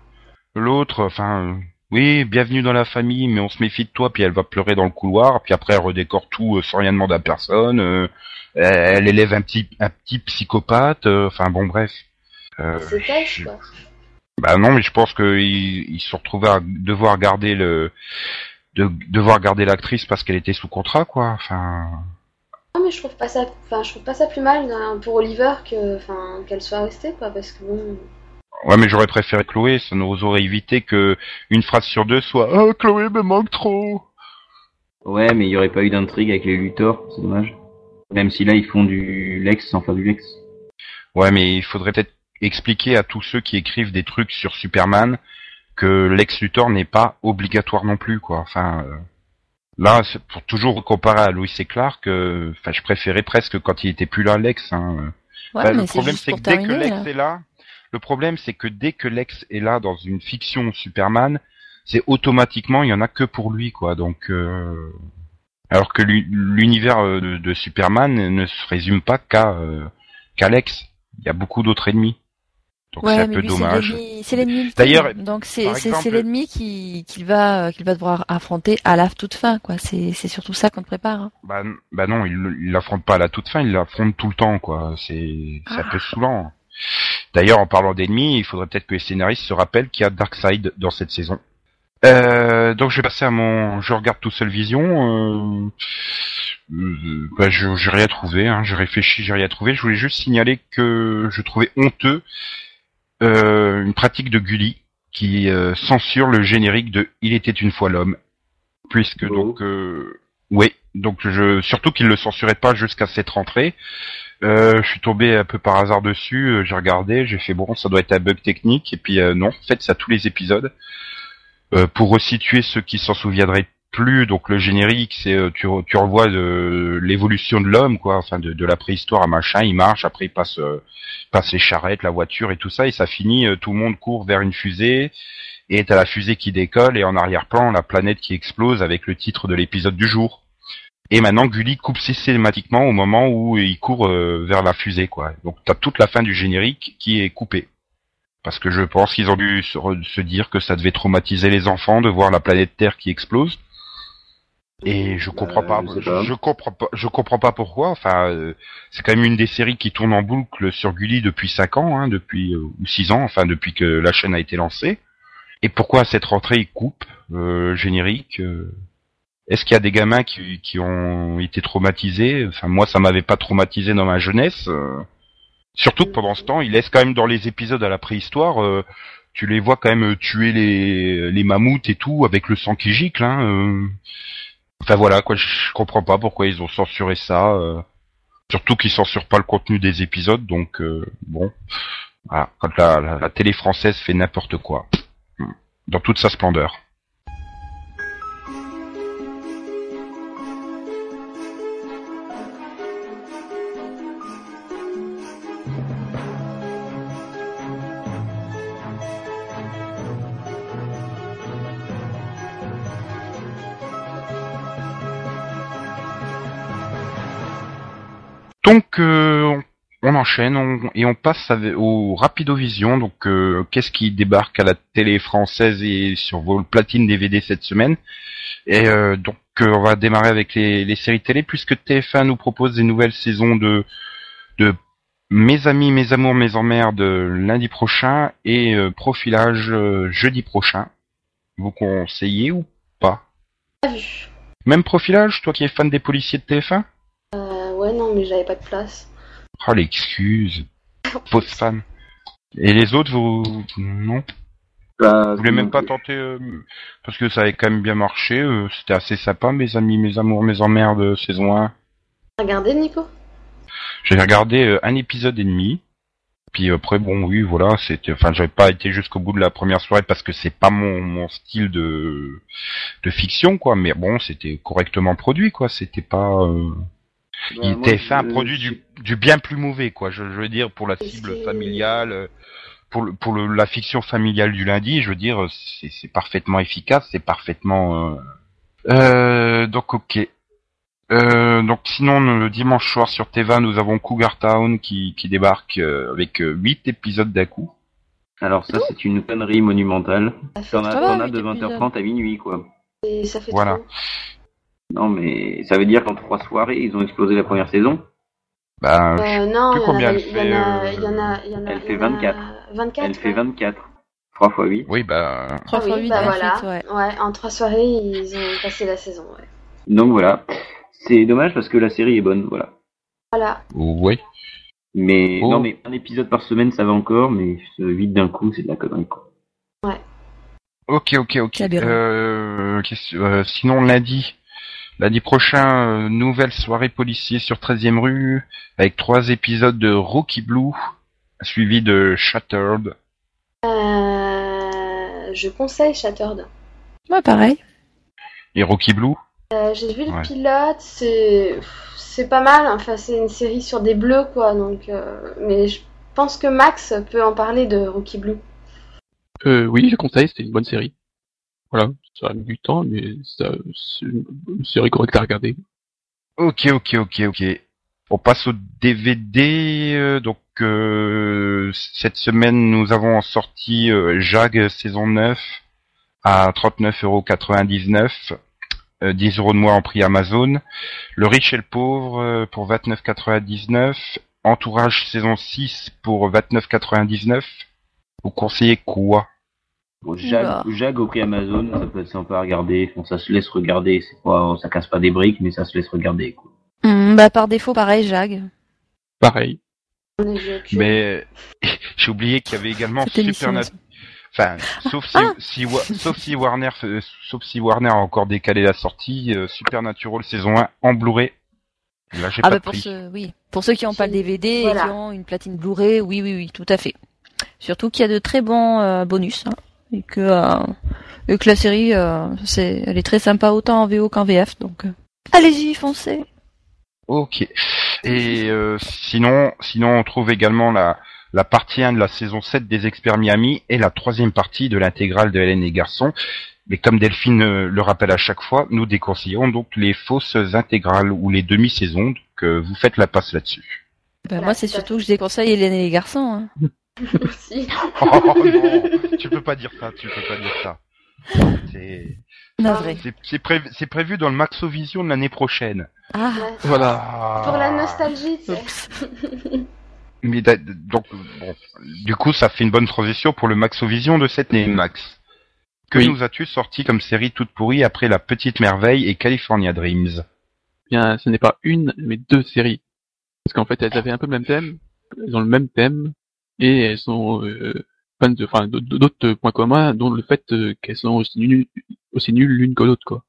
l'autre, enfin, oui, bienvenue dans la famille, mais on se méfie de toi, puis elle va pleurer dans le couloir, puis après elle redécore tout euh, sans rien demander à personne. euh, elle élève un petit un petit psychopathe. euh, Enfin bon bref. C'est je- quoi. Bah non, mais je pense qu'ils ils se retrouvés à devoir garder le de devoir garder l'actrice parce qu'elle était sous contrat quoi. Enfin Non, mais je trouve pas ça, enfin, je trouve pas ça plus mal hein, pour Oliver que, enfin, qu'elle soit restée, quoi, parce que bon. Ouais, mais j'aurais préféré Chloé. Ça nous aurait évité que une phrase sur deux soit oh Chloé me manque trop. Ouais, mais il y aurait pas eu d'intrigue avec les Luthor, c'est dommage. Même si là, ils font du Lex sans faire du Lex. Ouais, mais il faudrait peut-être expliquer à tous ceux qui écrivent des trucs sur Superman que Lex Luthor n'est pas obligatoire non plus, quoi. Enfin, euh, là, c'est pour toujours comparer à Louis et Clark, euh, enfin, je préférais presque quand il était plus là, Lex. Hein. Ouais, Bah, mais le problème, c'est que dès que. Lex là. est là, le problème, c'est que dès que Lex est là dans une fiction Superman, c'est automatiquement, il y en a que pour lui, quoi. Donc, euh, alors que l'u- l'univers euh, de, de Superman ne se résume pas qu'à euh, Lex. Il y a beaucoup d'autres ennemis. Donc c'est un peu lui, dommage. c'est l'ennemi- c'est l'ennemi. ultime. D'ailleurs, donc c'est l'ennemi qui qu'il va euh, qu'il va devoir affronter à la toute fin, quoi. C'est c'est surtout ça qu'on te prépare. hein. Bah, bah non, il l'affronte pas à la toute fin, il l'affronte tout le temps, quoi. C'est c'est un peu saoulant. D'ailleurs, en parlant d'ennemis, il faudrait peut-être que les scénaristes se rappellent qu'il y a Darkseid dans cette saison. Euh, donc je vais passer à mon, je regarde tout seul Vision. Euh, euh, bah, je j'ai rien trouvé, hein, j'ai réfléchi, j'ai rien trouvé. Je voulais juste signaler que je trouvais honteux euh, une pratique de Gulli qui euh, censure le générique de Il était une fois l'homme, puisque Oh. donc euh, oui, donc je surtout qu'il le censurait pas jusqu'à cette rentrée. Euh, je suis tombé un peu par hasard dessus, euh, j'ai regardé, j'ai fait bon, ça doit être un bug technique, et puis euh, non, en fait, à tous les épisodes. Euh, pour resituer ceux qui s'en souviendraient plus, donc le générique, c'est euh, tu, tu revois de l'évolution de l'homme, quoi, enfin de, la préhistoire à machin, il marche, après il passe, euh, passe les charrettes, la voiture et tout ça, et ça finit, euh, tout le monde court vers une fusée, et t'as la fusée qui décolle, et en arrière-plan, la planète qui explose avec le titre de l'épisode du jour. Et maintenant, Gulli coupe systématiquement au moment où il court euh, vers la fusée, quoi. Donc t'as toute la fin du générique qui est coupée. Parce que je pense qu'ils ont dû se, re- se dire que ça devait traumatiser les enfants de voir la planète Terre qui explose. Et je comprends Bah, pas, je comprends pas, je comprends pas pourquoi. Enfin, euh, c'est quand même une des séries qui tourne en boucle sur Gulli depuis 5 ans, hein, depuis euh, ou 6 ans, enfin depuis que la chaîne a été lancée. Et pourquoi à cette rentrée ils coupent euh, générique euh, Est-ce qu'il y a des gamins qui, ont été traumatisés? Enfin, moi, ça m'avait pas traumatisé dans ma jeunesse. euh. Surtout que pendant ce temps, ils laissent quand même dans les épisodes à la préhistoire, euh, tu les vois quand même euh, tuer les, mammouths et tout avec le sang qui gicle. Hein. Enfin voilà, quoi, je comprends pas pourquoi ils ont censuré ça. Surtout qu'ils censurent pas le contenu des épisodes, donc bon. Voilà, quand la, télé française fait n'importe quoi, dans toute sa splendeur. Donc euh, on, on enchaîne on- et on passe au Rapidovision. Donc euh, qu'est-ce qui débarque à la télé française et sur vos platines DVD cette semaine? Et euh, donc euh, on va démarrer avec les, les séries télé puisque TF1 nous propose des nouvelles saisons de de Mes amis, mes amours, mes emmerdes lundi prochain et euh, Profilage euh, jeudi prochain. Vous conseillez ou pas? Même Profilage, toi qui es fan des policiers de TF1 Euh, ouais, non, mais j'avais pas de place. Oh l'excuse. Fausse fan. Et les autres, vous non? Bah, Vous voulez même pas tenter euh, parce que ça avait quand même bien marché. euh, C'était assez sympa, mes amis, mes amours, mes emmerdes, euh, saison 1. Regardez, Nico J'ai regardé euh, un épisode et demi. Puis après, bon, oui, voilà, c'était. Enfin, j'avais pas été jusqu'au bout de la première soirée parce que c'est pas mon, mon style de de fiction, quoi. Mais bon, c'était correctement produit, quoi. C'était pas. Euh... Bah, il moi, TF1 un je- produit du, du bien plus mauvais, quoi. Je, je veux dire pour la cible familiale, pour le, pour le, la fiction familiale du lundi, je veux dire, c'est parfaitement efficace, c'est parfaitement. Euh... Euh, donc ok. Euh, donc sinon le dimanche soir sur Teva nous avons Cougar Town qui, qui débarque euh, avec euh, 8 épisodes d'un coup. Alors ça, c'est une connerie monumentale. Ça fait T'en as, de épisodes. 20h30 à minuit, quoi. Et ça fait Voilà. trop. Non, mais ça veut dire qu'en trois soirées, ils ont explosé la première saison. Ben, je- Euh, non, plus il y en combien a, elle il y en fait, a, il y en a, il y en a. elle fait en a 24. 24. Elle fait ouais. 24. 3 fois 8. oui, ben, 3 Ah fois oui, 8, bah 28, voilà. ouais. Ouais, en trois soirées, ils ont passé la saison, ouais. Donc voilà. C'est dommage parce que la série est bonne, voilà. Voilà. oui. Mais Oh. non, mais un épisode par semaine, ça va encore, mais 8 d'un coup, c'est de la connerie. quoi. Ok, ok, ok. Aberrant. Euh, qu'est-ce- euh, sinon, lundi, lundi prochain, euh, nouvelle soirée policier sur 13e rue, avec trois épisodes de Rocky Blue, suivi de Shattered. Euh, je conseille Shattered. Ouais, pareil. Et Rocky Blue? Euh, J'ai vu le Ouais. pilote, c'est c'est pas mal. Enfin, c'est une série sur des bleus, quoi. Donc, euh, mais je pense que Max peut en parler de Rookie Blue. Euh, oui, je conseille, c'était une bonne série. Voilà, ça a mis du temps, mais c'est une série correcte à regarder. Ok, ok, ok, ok. On passe au DVD. euh, donc euh, cette semaine, nous avons sorti euh, Jag saison 9 à 39,99€. Euh, 10 euros de moins en prix Amazon. Le riche et le pauvre euh, pour 29,99€. Entourage saison 6 pour 29,99€. Vous conseillez quoi? Bon, Jag, au prix Amazon, ça peut être sympa à regarder. Bon, ça se laisse regarder. C'est pas, ça casse pas des briques, mais ça se laisse regarder. Quoi. Hum, bah, par défaut, pareil, Jag. Pareil. Mais [LAUGHS] j'ai oublié qu'il y avait également Supernatural. Enfin, sauf si, Ah. si Wa- sauf si Warner, sauf si Warner a encore décalé la sortie, euh, Supernatural saison 1 en Blu-ray. Là, j'ai Ah pas bah de pour prix. ceux, oui, pour ceux qui n'ont pas le DVD Voilà. et qui ont une platine Blu-ray, oui, oui, oui, tout à fait. Surtout qu'il y a de très bons euh, bonus hein, et que euh, et que la série, euh, c'est, elle est très sympa autant en VO qu'en VF, donc euh, allez-y, foncez. Ok. Et euh, sinon, sinon on trouve également la la partie 1 de la saison 7 des Experts Miami et la troisième partie de l'intégrale de Hélène et Garçon. Mais comme Delphine euh, le rappelle à chaque fois, nous déconseillons donc les fausses intégrales ou les demi-saisons, donc vous faites la passe là-dessus. Bah, Voilà, moi, c'est surtout que je déconseille Hélène et les garçons. Hein. [LAUGHS] [LAUGHS] Aussi. Oh non, tu peux pas dire ça, tu peux pas dire ça. C'est c'est- prévu, dans le Maxovision de l'année prochaine. Ah, Ouais. Voilà. Pour la nostalgie, tu sais. [LAUGHS] Mais donc bon, du coup, ça fait une bonne transition pour le Maxovision de cette année, Max. Que Oui. nous as-tu sorti comme série toute pourrie après La Petite Merveille et California Dreams? Bien, ce n'est pas une, mais deux séries. Parce qu'en fait, elles avaient un peu le même thème, elles ont le même thème, et elles sont euh, plein de, enfin, d'autres- points communs, dont le fait euh, qu'elles sont aussi nulles, aussi nulles l'une que l'autre, quoi.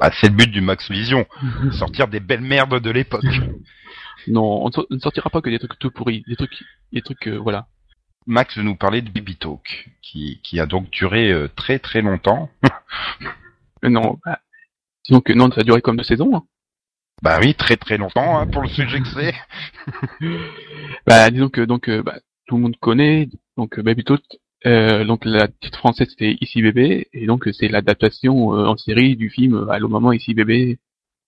bah, C'est le but du Maxovision, [LAUGHS] sortir des belles merdes de l'époque. [LAUGHS] Non, on ne sortira pas que des trucs tout pourris, des trucs, des trucs, euh, voilà. Max nous parlait de Baby Talk, qui, qui a donc duré euh, très très longtemps. Non, bah, disons que non, ça a duré comme deux saisons. hein. Bah oui, très très longtemps hein, pour le sujet que c'est. [LAUGHS] Bah, disons que donc euh, bah, tout le monde connaît donc euh, Baby Talk. Euh, donc la titre française c'était Ici bébé et donc euh, c'est l'adaptation euh, en série du film euh, Allô maman ici bébé,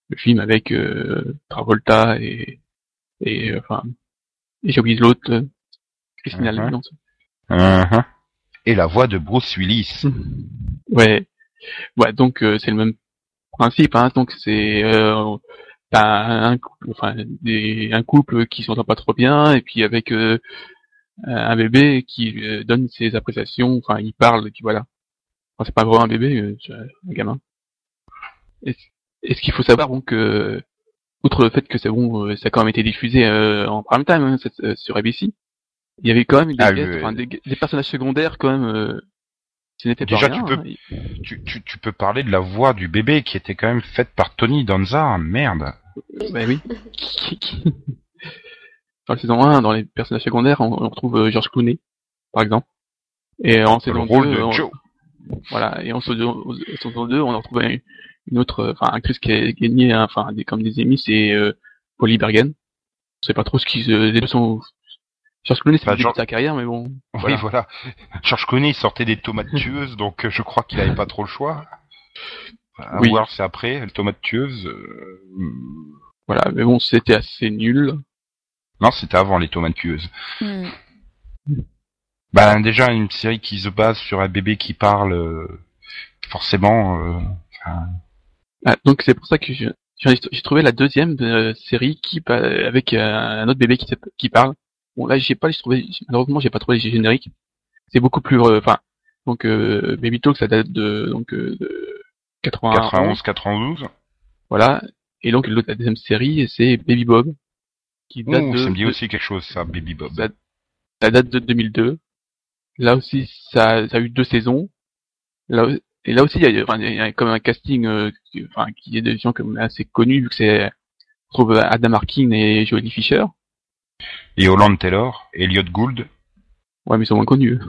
le film avec euh, Travolta et et enfin et j'ai oublié l'autre Christina Mhm. Lambert. Uh-huh. Et la voix de Bruce Willis. [LAUGHS] Ouais, ouais donc euh, c'est le même principe hein donc c'est euh, t'as un, couple, enfin des, un couple qui s'entend pas trop bien et puis avec euh, un bébé qui euh, donne ses appréciations enfin il parle et puis voilà enfin, c'est pas vraiment un bébé euh, un gamin et, et ce qu'il faut savoir donc euh, outre le fait que c'est bon euh, ça a quand même été diffusé euh, en prime time hein, cette- euh, sur ABC il y avait quand même des, Ah, guests, oui, enfin, oui. des, des personnages secondaires quand même euh, ce n'était pas Déjà, rien, tu peux- hein. Tu, tu, tu peux parler de la voix du bébé qui était quand même faite par Tony Danza. Merde. Ben oui. [LAUGHS] dans la saison 1, dans les personnages secondaires, on, on retrouve euh, George Clooney, par exemple. Et en saison rôle 2, de on- Joe. voilà, et en saison, en saison 2, on retrouve un- une autre, euh, enfin, actrice qui a gagné, hein, enfin, des, comme des Emmy, c'est euh, Polly Bergen. Je sais pas trop ce qui se, les deux sont, George Clooney, c'est Bah, George- de sa carrière, mais bon. Oui, voilà. George Clooney il sortait des tomates tueuses, donc euh, je crois qu'il avait pas trop le choix. À Oui. voir, c'est après, les tomates tueuses. euh, hmm. Voilà, mais bon, c'était assez nul. Non, c'était avant les tomates tueuses. Hmm. Bah déjà une série qui se base sur un bébé qui parle, euh, forcément. euh, enfin, Ah, donc c'est pour ça que J'ai trouvé la deuxième euh, série qui avec euh, un autre bébé qui, qui parle. Bon là j'ai pas j'ai trouvé malheureusement j'ai pas trouvé les génériques. C'est beaucoup plus euh, enfin donc euh, Baby Talk ça date de donc euh, de 91, 91, 92. voilà et donc la deuxième série c'est Baby Bob qui date Ouh, de, ça me dit aussi quelque chose, ça, Baby Bob. ça, ça date de 2002. Là aussi, ça, ça a eu deux saisons. Là, et là aussi, il y a, enfin, il y a comme un casting, euh, qui, enfin, qui est des gens comme assez connus, vu que c'est, on trouve Adam Arkin et Joely Fisher. Et Holland Taylor, Elliot Gould. Ouais, mais ils sont moins connus.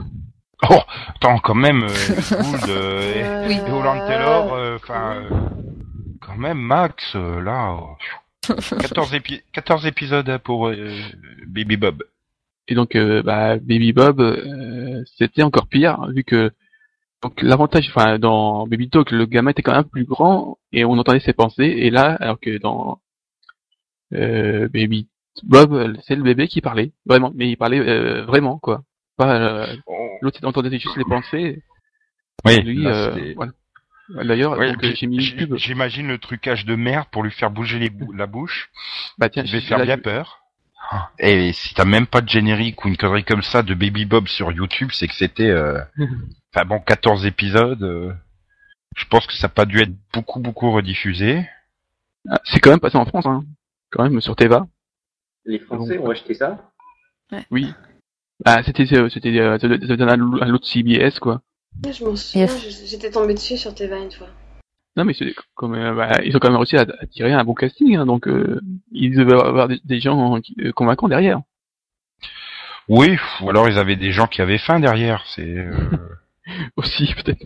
Oh, attends, quand même, euh, [LAUGHS] Gould euh, et, Oui. et Holland Taylor, euh, enfin, euh, quand même, Max, euh, là, oh, 14, épi 14 épisodes pour euh, Baby Bob. Et donc, euh, bah, Baby Bob, euh, c'était encore pire, vu que donc l'avantage, enfin, dans Baby Talk, le gamin était quand même plus grand et on entendait ses pensées. Et là, alors que dans euh, Baby Bob, c'est le bébé qui parlait, vraiment, mais il parlait euh, vraiment, quoi. Pas euh, l'autre, il entendait juste les pensées. Oui, lui, là, euh, c'était- voilà. D'ailleurs, Ouais. J'imagine le trucage de merde pour lui faire bouger les bou- la bouche. Bah tiens, Je vais faire bien peur. Et si t'as même pas de générique ou une connerie comme ça de Baby Bob sur YouTube, c'est que c'était, euh, [LAUGHS] enfin bon, 14 épisodes. euh, je pense que ça n'a pas dû être beaucoup beaucoup rediffusé. Ah, C'est quand même passé en France, hein. Quand même sur Teva. Les Français ont acheté ça? Oui. Ah, c'était euh, c'était euh, un un lot de CBS quoi. Je m'en souviens, Yes. j'étais tombée dessus sur TV une fois. Non mais comme euh, bah, ils ont quand même réussi à attirer un bon casting hein, donc euh, ils devaient avoir des, des gens euh, convaincants derrière. Oui, ou alors ils avaient des gens qui avaient faim derrière. C'est euh, [LAUGHS] Aussi peut-être.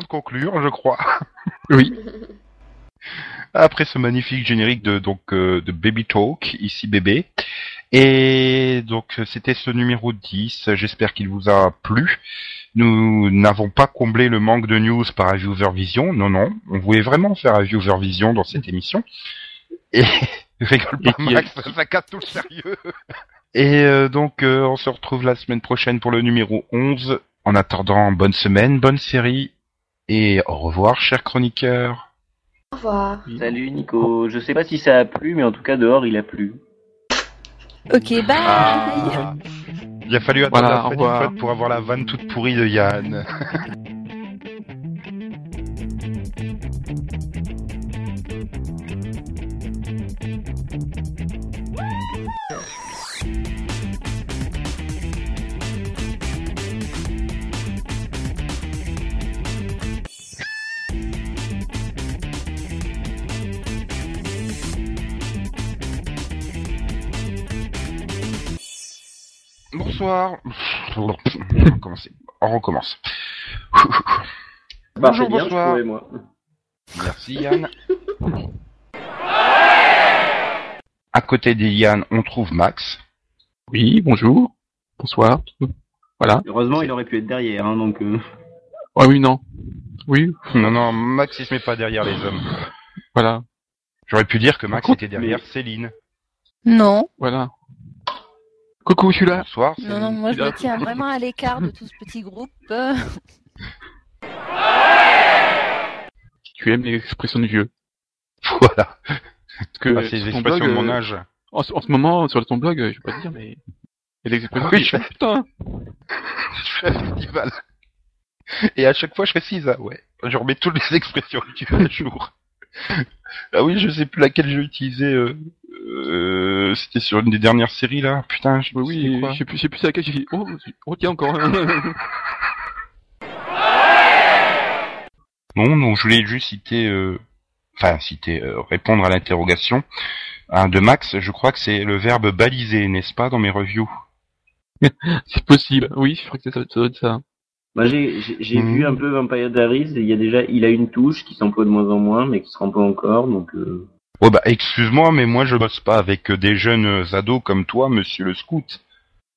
De conclure, je crois. [LAUGHS] Oui. Après ce magnifique générique de donc euh, de Baby Talk, ici bébé. Et donc c'était ce numéro 10, j'espère qu'il vous a plu. Nous n'avons pas comblé le manque de news par un viewer vision, non non, on voulait vraiment faire un viewer vision dans cette émission. Et [LAUGHS] rigole pas Max, ça casse tout le sérieux. Et euh, donc euh, on se retrouve la semaine prochaine pour le numéro 11. En attendant, bonne semaine, bonne série et au revoir chers chroniqueurs. Au revoir. Salut Nico, je sais pas si ça a plu, mais en tout cas dehors il a plu. Ok, bye. Ah. Il a fallu attendre Voilà, la fin pour avoir la vanne toute pourrie de Yann. [LAUGHS] Bonsoir. On va recommencer. On recommence. Bah, Bonjour, bien, bonsoir. je trouvais, moi. Merci Yann. [LAUGHS] À côté des Yann, on trouve Max. Oui, bonjour. Bonsoir. Voilà. Heureusement, il aurait pu être derrière, hein, donc. euh, Ah oui, non. Oui, Non, non, Max il se met pas derrière les hommes. voilà. J'aurais pu dire que Max était derrière Céline. Non, Voilà. Coucou, je suis là. Bonsoir non, non, moi je me tiens vraiment à l'écart de tout ce petit groupe. [LAUGHS] Tu aimes les expressions de vieux. Voilà. Parce que Ah, c'est les expressions de mon euh, âge. En, ce- en ce moment, sur ton blog, euh, je vais pas te dire, mais il y a des expressions. Oui, je- Oh, putain. [LAUGHS] Je fais un festival. Et à chaque fois, je précise, ah ouais. Je remets toutes les [LAUGHS] expressions que tu fais à jour. Ah oui, je sais plus laquelle j'ai utilisé. Euh, euh, C'était sur une des dernières séries là. Putain, je Oui, oui, quoi je sais plus, je sais plus laquelle j'ai dit. Oh, oh tiens encore. Non, [LAUGHS] non, je voulais juste citer euh, enfin citer, euh, répondre à l'interrogation hein, de Max. Je crois que c'est le verbe baliser, n'est-ce pas, dans mes reviews? [LAUGHS] C'est possible. Oui, je crois que ça doit être ça. Moi, j'ai Mhm. vu un peu Vampire Diaries. Il y a déjà, il a une touche qui s'emploie de moins en moins, mais qui se remplit encore. Donc, euh, Ouais, bah excuse-moi, mais moi je bosse pas avec euh, des jeunes euh, ados comme toi, Monsieur le Scout.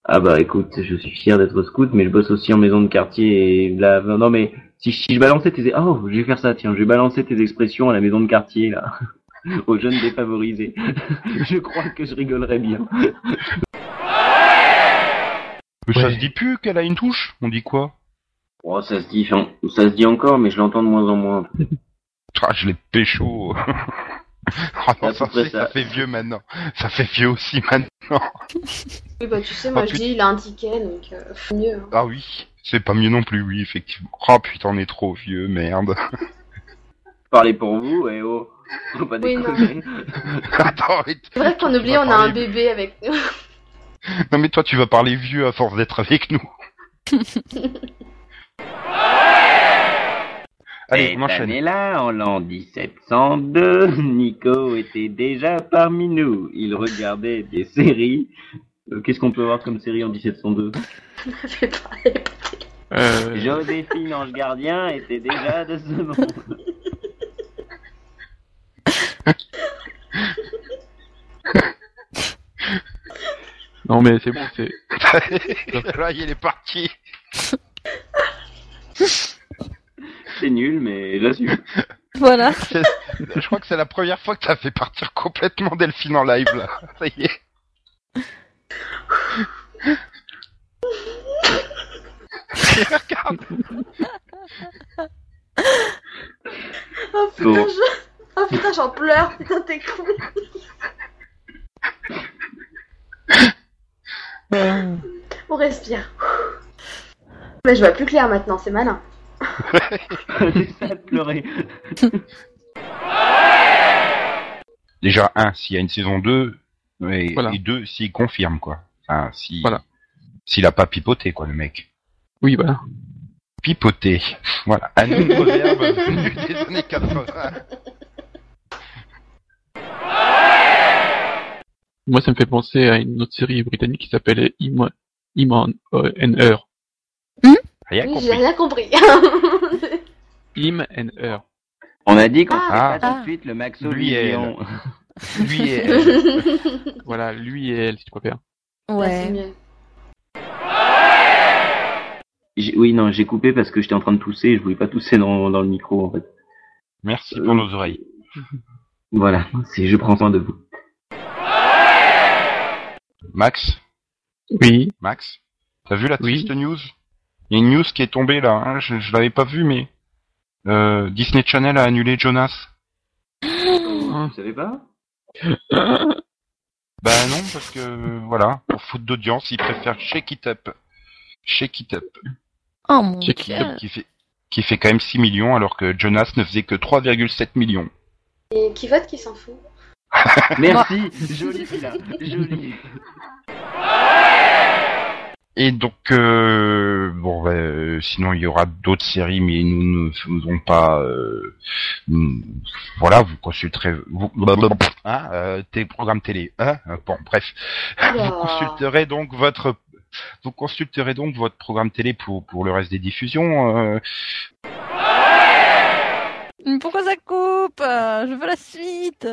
ah bah écoute, je suis fier d'être scout, mais je bosse aussi en maison de quartier. Et là, non mais si, si je balançais tes, oh, je vais faire ça. Tiens, je vais balancer tes expressions à la maison de quartier là, [LAUGHS] aux jeunes défavorisés. [LAUGHS] je crois que je rigolerais bien. Mais Ça Ouais. se dit plus qu'elle a une touche? On dit quoi? Oh, ça se dit, ça se dit encore, mais je l'entends de moins en moins. [LAUGHS] Ah, je l'ai pécho. [LAUGHS] Ah non, ça, fait vieux maintenant. Ça fait vieux aussi maintenant. [LAUGHS] Oui, bah tu sais, moi Oh, je dis, il a un ticket, donc euh, faut mieux. hein. Ah oui, c'est pas mieux non plus, oui, effectivement. Oh putain, on est trop vieux, merde. Parlez pour vous, et oh, faut pas Oui. Attends, mais... C'est vrai qu'on oublie, on a un bébé avec nous. Non mais toi, tu vas parler vieux à force d'être avec nous. Allez, Cette on enchaîne. année-là, en l'an 1702, Nico était déjà parmi nous. Il regardait des séries. Euh, Qu'est-ce qu'on peut voir comme série en 1702 Fais pas- Euh, Joséphine Ange Gardien était déjà de ce monde. Non, mais c'est bon, c'est. [LAUGHS] Là, il est parti. [LAUGHS] [LAUGHS] C'est nul, mais j'assume. Voilà. [LAUGHS] Je crois que c'est la première fois que t'as fait partir complètement Delphine en live, là. Ça y est. [LAUGHS] Regarde. Oh putain, Bon. je... oh, putain, j'en pleure. Putain, t'es con. On respire. Mais je vois plus clair maintenant, c'est malin. C'est ça de pleurer. [LAUGHS] Déjà, un, s'il y a une saison 2, et, Voilà. et deux, s'il confirme, quoi. Enfin, si, Voilà. s'il a pas pipoté, quoi, le mec. Oui, voilà. Pipoter. [LAUGHS] Voilà. Un nouveau verbe venu des années 80. Moi, ça me fait penser à une autre série britannique qui s'appelait Im, Im and Her. Rien Oui, compris. j'ai rien compris. [LAUGHS] Im and Her. On a dit qu'on Ah. ferait pas tout Ah. de suite le Maxo Lui et Vision. [LAUGHS] Lui et elle. [LAUGHS] Voilà, lui et elle, si tu préfères. Ouais. J'ai- Oui, non, j'ai coupé parce que j'étais en train de tousser et je voulais pas tousser dans, dans le micro, en fait. Merci pour nos oreilles. Voilà, c'est je prends soin de vous. Max, Oui. Max, t'as vu la Oui. triste news? Il y a une news qui est tombée là, hein, je, je l'avais pas vue, mais euh, Disney Channel a annulé Jonas. Vous savez pas Bah non, parce que voilà, pour faute d'audience, ils préfèrent Shake It Up. Shake It Up, Oh mon Check dieu. it up. qui fait qui fait quand même 6 millions, alors que Jonas ne faisait que 3,7 millions. Et qui vote qui s'en fout? Merci, joli là, joli. [LAUGHS] Et donc, euh, bon, bah, euh, sinon il y aura d'autres séries, mais nous ne faisons pas. euh, voilà, vous consulterez, vous, hein, euh, tes programmes télé. Hein, euh, bon, bref, vous consulterez donc votre, vous consulterez donc votre programme télé pour pour le reste des diffusions. euh, Pourquoi ça coupe? Je veux la suite.